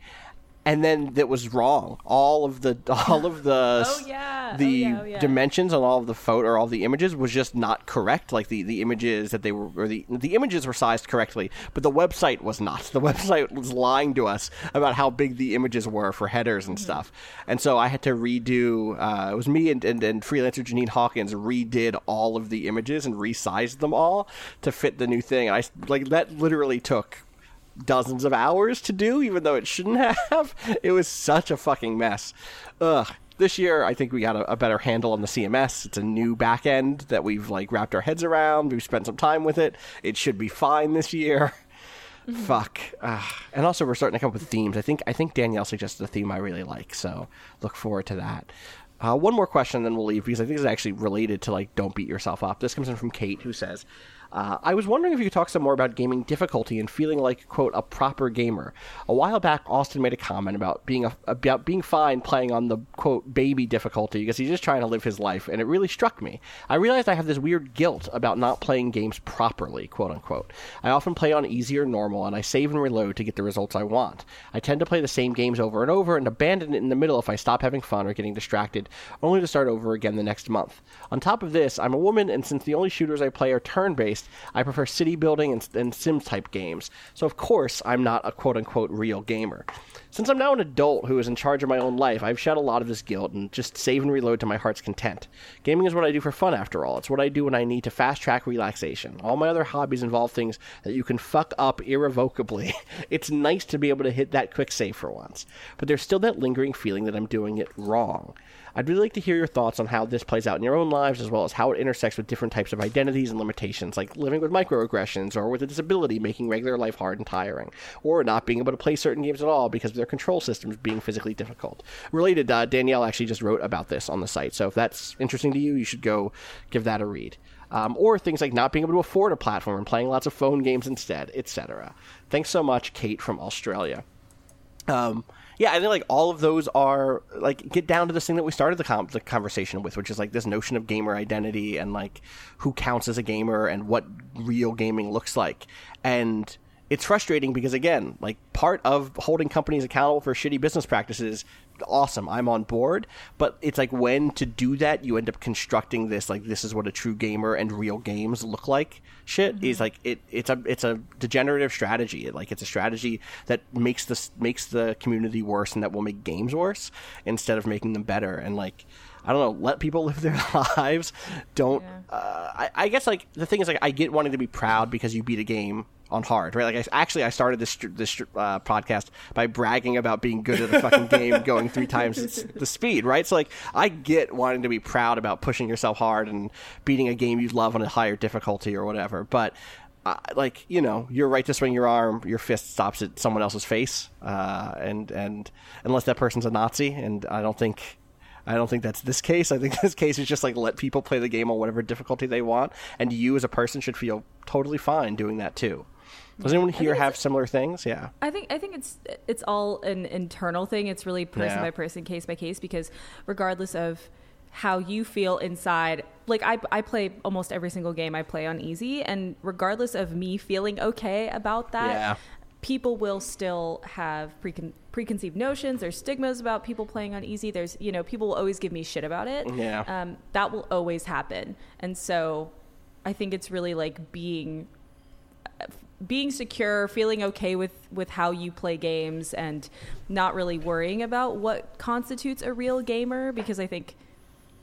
and then that was wrong. All of the all of the
Oh, yeah. Oh, yeah, oh, yeah.
dimensions on all of the photo or all the images was just not correct. Like the, the images that they were or the the images were sized correctly, but the website was not. The website was lying to us about how big the images were for headers
Mm-hmm.
and stuff. And so I had to redo. Uh, it was me and, and and freelancer Janine Hawkins redid all of the images and resized them all to fit the new thing. And I like that literally took dozens of hours to do, even though it shouldn't have. It was such a fucking mess. Ugh. This year, I think we got a, a better handle on the CMS. It's a new back end that we've like wrapped our heads around. We've spent some time with it. It should be fine this year. Fuck. Ugh. and also, we're starting to come up with themes. I think I think Danielle suggested a theme I really like, so look forward to that. Uh, one more question, then we'll leave because I think it's actually related to like don't beat yourself up. This comes in from Kate, who says, uh, "I was wondering if you could talk some more about gaming difficulty and feeling like quote a proper gamer. A while back, Austin made a comment about being a, about being fine playing on the quote baby difficulty because he's just trying to live his life, and it really struck me. I realized I have this weird guilt about not playing games properly, quote unquote. I often play on easy or normal, and I save and reload to get the results I want. I tend to play the same games over and over and abandon it in the middle if I stop having fun or getting distracted, only to start over again the next month. On top of this, I'm a woman, and since the only shooters I play are turn based, I prefer city building and, and Sims type games. So, of course, I'm not a quote unquote real gamer. Since I'm now an adult who is in charge of my own life, I've shed a lot of this guilt and just save and reload to my heart's content. Gaming is what I do for fun, after all. It's what I do when I need to fast track relaxation. All my other hobbies involve things that you can fuck up irrevocably. it's nice to be able to hit that quick save for once, but there's still that lingering feeling that I'm doing it wrong. I'd really like to hear your thoughts on how this plays out in your own lives, as well as how it intersects with different types of identities and limitations, like living with microaggressions or with a disability making regular life hard and tiring, or not being able to play certain games at all because of their control systems being physically difficult. Related, uh, Danielle actually just wrote about this on the site, so if that's interesting to you, you should go give that a read. Um, or things like not being able to afford a platform and playing lots of phone games instead, etc. Thanks so much, Kate from Australia. Um, yeah, I think like all of those are like get down to this thing that we started the, com- the conversation with, which is like this notion of gamer identity and like who counts as a gamer and what real gaming looks like. And it's frustrating because again, like part of holding companies accountable for shitty business practices awesome i'm on board. But it's like when to do that you end up constructing this like this is what a true gamer and real games look like shit mm-hmm. is like it it's a it's a degenerative strategy. It, like it's a strategy that makes this makes the community worse and that will make games worse instead of making them better. And like I don't know. Let people live their lives. Don't. Uh, I, I guess like the thing is like I get wanting to be proud because you beat a game on hard, right? Like I, actually, I started this this uh, podcast by bragging about being good at a fucking game, going three times the speed, right? So like I get wanting to be proud about pushing yourself hard and beating a game you love on a higher difficulty or whatever, but. Uh, like you know, you're right to swing your arm, your fist stops at someone else's face, uh, and and unless that person's a Nazi, and I don't think I don't think that's this case. I think this case is just like let people play the game on whatever difficulty they want, and you as a person should feel totally fine doing that too. Does anyone here have similar things? Yeah.
I think I think it's it's all an internal thing. It's really person
Yeah.
by person, case by case, because regardless of how you feel inside, like I I play almost every single game I play on easy, and regardless of me feeling okay about that,
Yeah.
people will still have precon- preconceived notions. There's stigmas about people playing on easy. There's you know people will always give me shit about it.
Yeah.
Um, that will always happen, and so I think it's really like being being secure, feeling okay with with how you play games, and not really worrying about what constitutes a real gamer. Because I think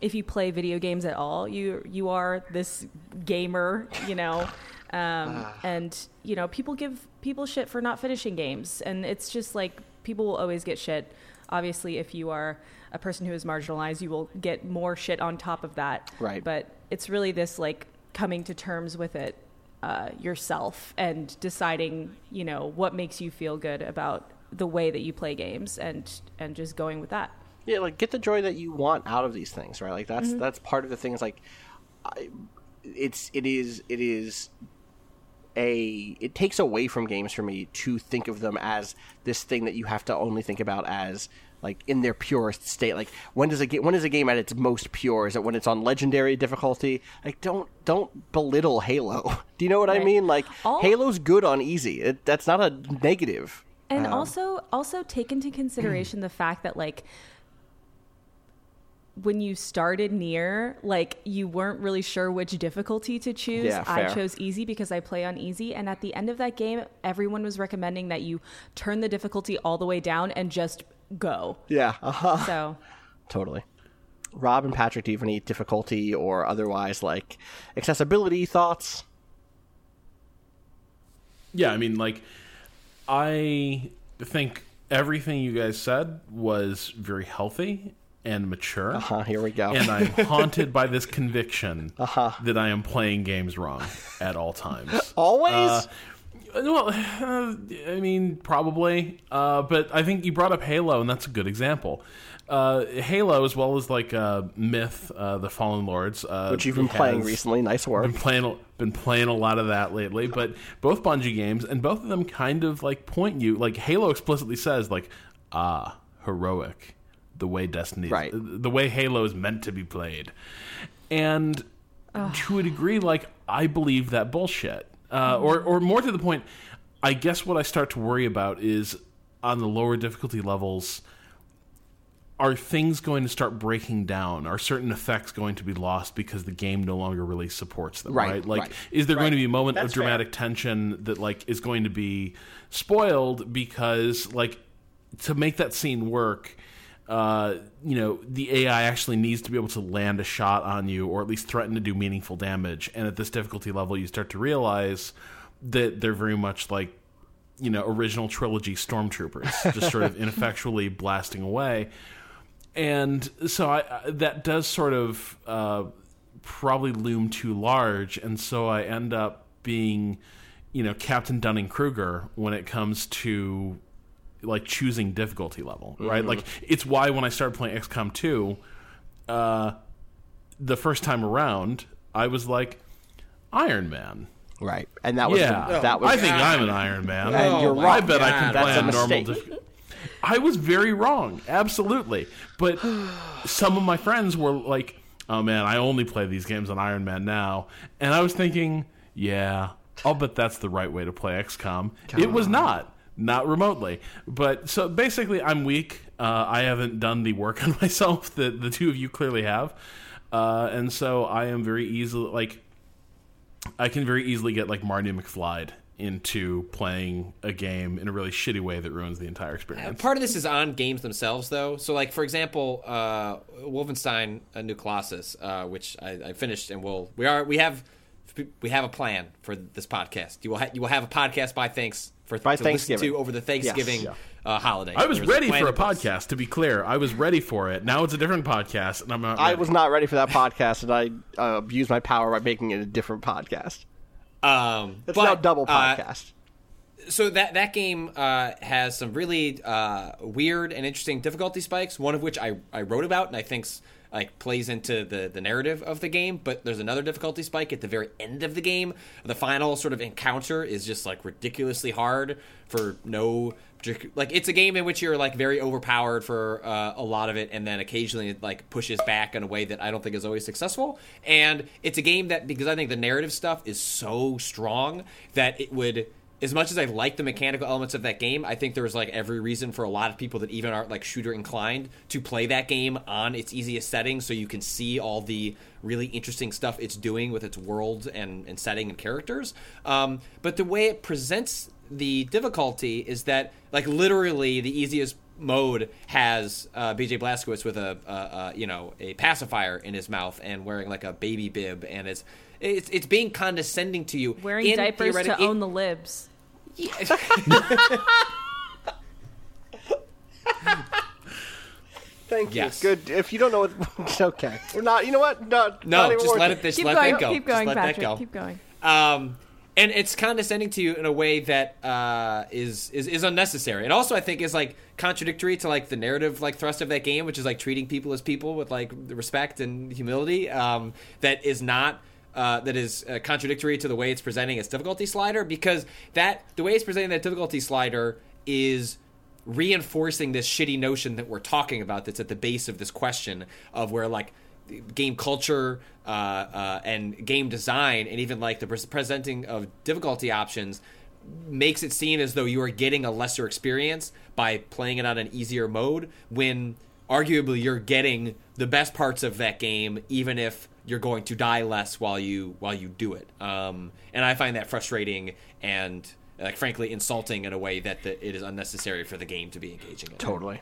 if you play video games at all, you you are this gamer, you know. Um, and you know, people give people shit for not finishing games, and it's just like people will always get shit. Obviously, if you are a person who is marginalized, you will get more shit on top of that.
Right.
But it's really this like coming to terms with it uh, yourself and deciding, you know, what makes you feel good about the way that you play games, and and just going with that.
Yeah, like get the joy that you want out of these things, right? Like that's that's part of the thing. Is like, I, it's it is it is a it takes away from games for me to think of them as this thing that you have to only think about as like in their purest state. Like when does a game when is a game at its most pure? Is it when it's on legendary difficulty? Like don't don't belittle Halo. Do you know what I mean? Like
All-
Halo's good on easy. It, that's not a negative.
And um, also also take into consideration the fact that like when you started Nier, like you weren't really sure which difficulty to choose.
Yeah,
I chose easy because I play on easy. And at the end of that game, everyone was recommending that you turn the difficulty all the way down and just go.
Yeah. Uh-huh.
So
Totally. Rob and Patrick, do you have any difficulty or otherwise like accessibility thoughts?
Yeah, I mean, like, I think everything you guys said was very healthy and mature.
Uh, here we go.
And I'm haunted by this conviction that I am playing games wrong at all times.
Always?
Uh, well, uh, I mean, probably. Uh, but I think you brought up Halo, and that's a good example. Uh, Halo, as well as like uh, Myth, uh, the Fallen Lords, uh,
Which you've been playing recently. Nice work.
been playing been playing a lot of that lately, but both Bungie games and both of them kind of like point you like Halo explicitly says like ah heroic the way Destiny
Right.
the way Halo is meant to be played. And to a degree like I believe that bullshit. Uh, or or more to the point I guess what I start to worry about is on the lower difficulty levels are things going to start breaking down? Are certain effects going to be lost because the game no longer really supports them?
Right,
Right. Like,
right.
is there going to be a moment
That's
of dramatic tension that like is going to be spoiled because like to make that scene work? Uh, you know, the AI actually needs to be able to land a shot on you, or at least threaten to do meaningful damage. And at this difficulty level, you start to realize that they're very much like you know original trilogy stormtroopers, just sort of ineffectually blasting away and so I, I that does sort of uh, probably loom too large, and so I end up being, you know, Captain Dunning Kruger when it comes to like choosing difficulty level, right? Like it's why when I started playing XCOM two, uh, the first time around, I was like Iron Man.
right. And that was
Yeah,
the, that was
I think I'm an Iron Man.
And you're
I
right.
bet I can
That's
play
a
on normal. Dif- I was very wrong, absolutely. But some of my friends were like, "Oh man, I only play these games on Iron Man now," and I was thinking, "Yeah, I'll bet that's the right way to play XCOM." It was not, not remotely. But so basically, I'm weak. Uh, I haven't done the work on myself that the two of you clearly have, uh, and so I am very easily like. I can very easily get like Marty McFly into playing a game in a really shitty way that ruins the entire experience.
And part of this is on games themselves, though. So, like for example, uh, Wolfenstein: A New Colossus, uh, which I, I finished, and we'll we are we have we have a plan for this podcast. You will ha- you will have a podcast by thanks for
By
to listen
Thanksgiving.
to over the Thanksgiving
Yes.
uh, holiday.
I was
There's
ready
plan
for a podcast. To be clear, I was ready for it. Now it's a different podcast, and I'm not.
I was not ready for that podcast, and I uh, abused my power by making it a different podcast.
Um,
It's
but,
now double
uh,
podcast.
so that that game uh, has some really uh, weird and interesting difficulty spikes. One of which I, I wrote about and I think's like plays into the the narrative of the game. But there's another difficulty spike at the very end of the game. The final sort of encounter is just like ridiculously hard for no. Like it's a game in which you're like very overpowered for uh, a lot of it, and then occasionally it like pushes back in a way that I don't think is always successful. And it's a game that because I think the narrative stuff is so strong that it would as much as I like the mechanical elements of that game, I think there's like every reason for a lot of people that even aren't like shooter inclined to play that game on its easiest setting so you can see all the really interesting stuff it's doing with its world and, and setting and characters. Um, but the way it presents the difficulty is that like literally the easiest mode has uh, BJ Blazkowicz with a, uh, uh, you know a pacifier in his mouth and wearing like a baby bib and it's it's, it's being condescending to you
wearing
in
diapers to
theoretic-
own the libs.
Thank you.
yes.
Good. If you don't know what, it's okay. We're not. You know what? No.
No,
not even
just
worth
let
it.
it. Just
Keep
let
going,
that go.
keep
Just
going,
let
Patrick.
that go.
Keep going.
Um, and it's condescending to you in a way that uh, is is is unnecessary, and also I think is like contradictory to like the narrative like thrust of that game, which is like treating people as people with like respect and humility. Um, that is not. Uh, that is uh, contradictory to the way it's presenting its difficulty slider because that the way it's presenting that difficulty slider is reinforcing this shitty notion that we're talking about that's at the base of this question of where like game culture uh, uh, and game design and even like the pres- presenting of difficulty options makes it seem as though you are getting a lesser experience by playing it on an easier mode when arguably you're getting the best parts of that game even if you're going to die less while you while you do it um, and i find that frustrating and like frankly insulting in a way that the, it is unnecessary for the game to be engaging in
Totally.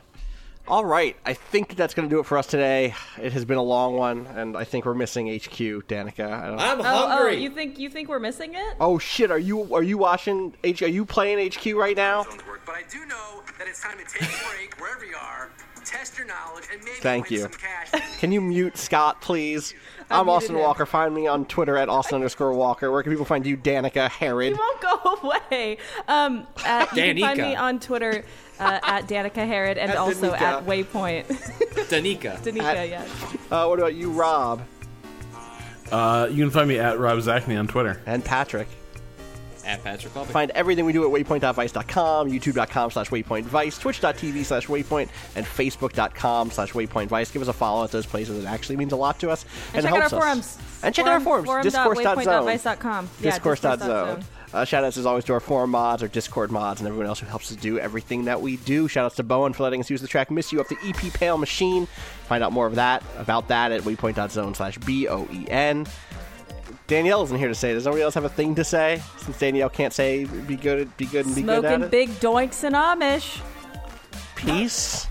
All right, I think that's going to do it for us today. It has been a long one, and I think we're missing HQ, Danika. I don't
i'm
Oh, oh,
hungry
you think you think we're missing it?
Oh shit! Are you are you watching H? Are you playing HQ right now?
But I do know that it's time to take a break wherever you are, test your knowledge, and maybe
Thank you.
some.
Can you mute Scott, please? I'm Austin
him.
Walker. Find me on Twitter at Austin underscore Walker. Where can people find you, Danika Harrod?
You won't go away. Um, uh, you can find me on Twitter uh, at Danika Harrod and
At
also
Danika.
at Waypoint.
danika
Danika,
At-
yes.
Uh, what about you, Rob
Uh, you can find me at Rob Zacny on Twitter.
and Patrick?
At patrick Klepek.
Find everything we do at waypoint.vice.com, youtube.com slash waypointvice, twitch.tv slash waypoint, and facebook.com slash waypointvice. Give us a follow at those places. It actually means a lot to us and,
And check out
helps
our
us.
forums.
And check out our forums.
Forum,
Discourse.zone.
Discourse.waypoint.vice.com. Yeah,
Discourse.zone.
discourse.zone.
Uh, shout outs as always to our forum mods, our Discord mods, and everyone else who helps us do everything that we do. Shout outs to bo en for letting us use the track Miss You up the EP Pale Machine. Find out more of that about that at waypoint.zone slash B O E N. Danielle isn't here to say. Does nobody else have a thing to say? Since Danielle can't say be good be good and be good at
Smoking
it.
big doinks and Amish.
Peace.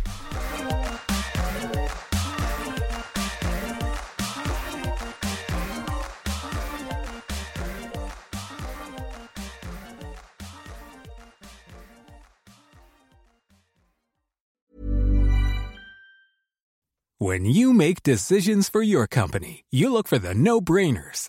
When you make decisions for your company, you look for the no brainers.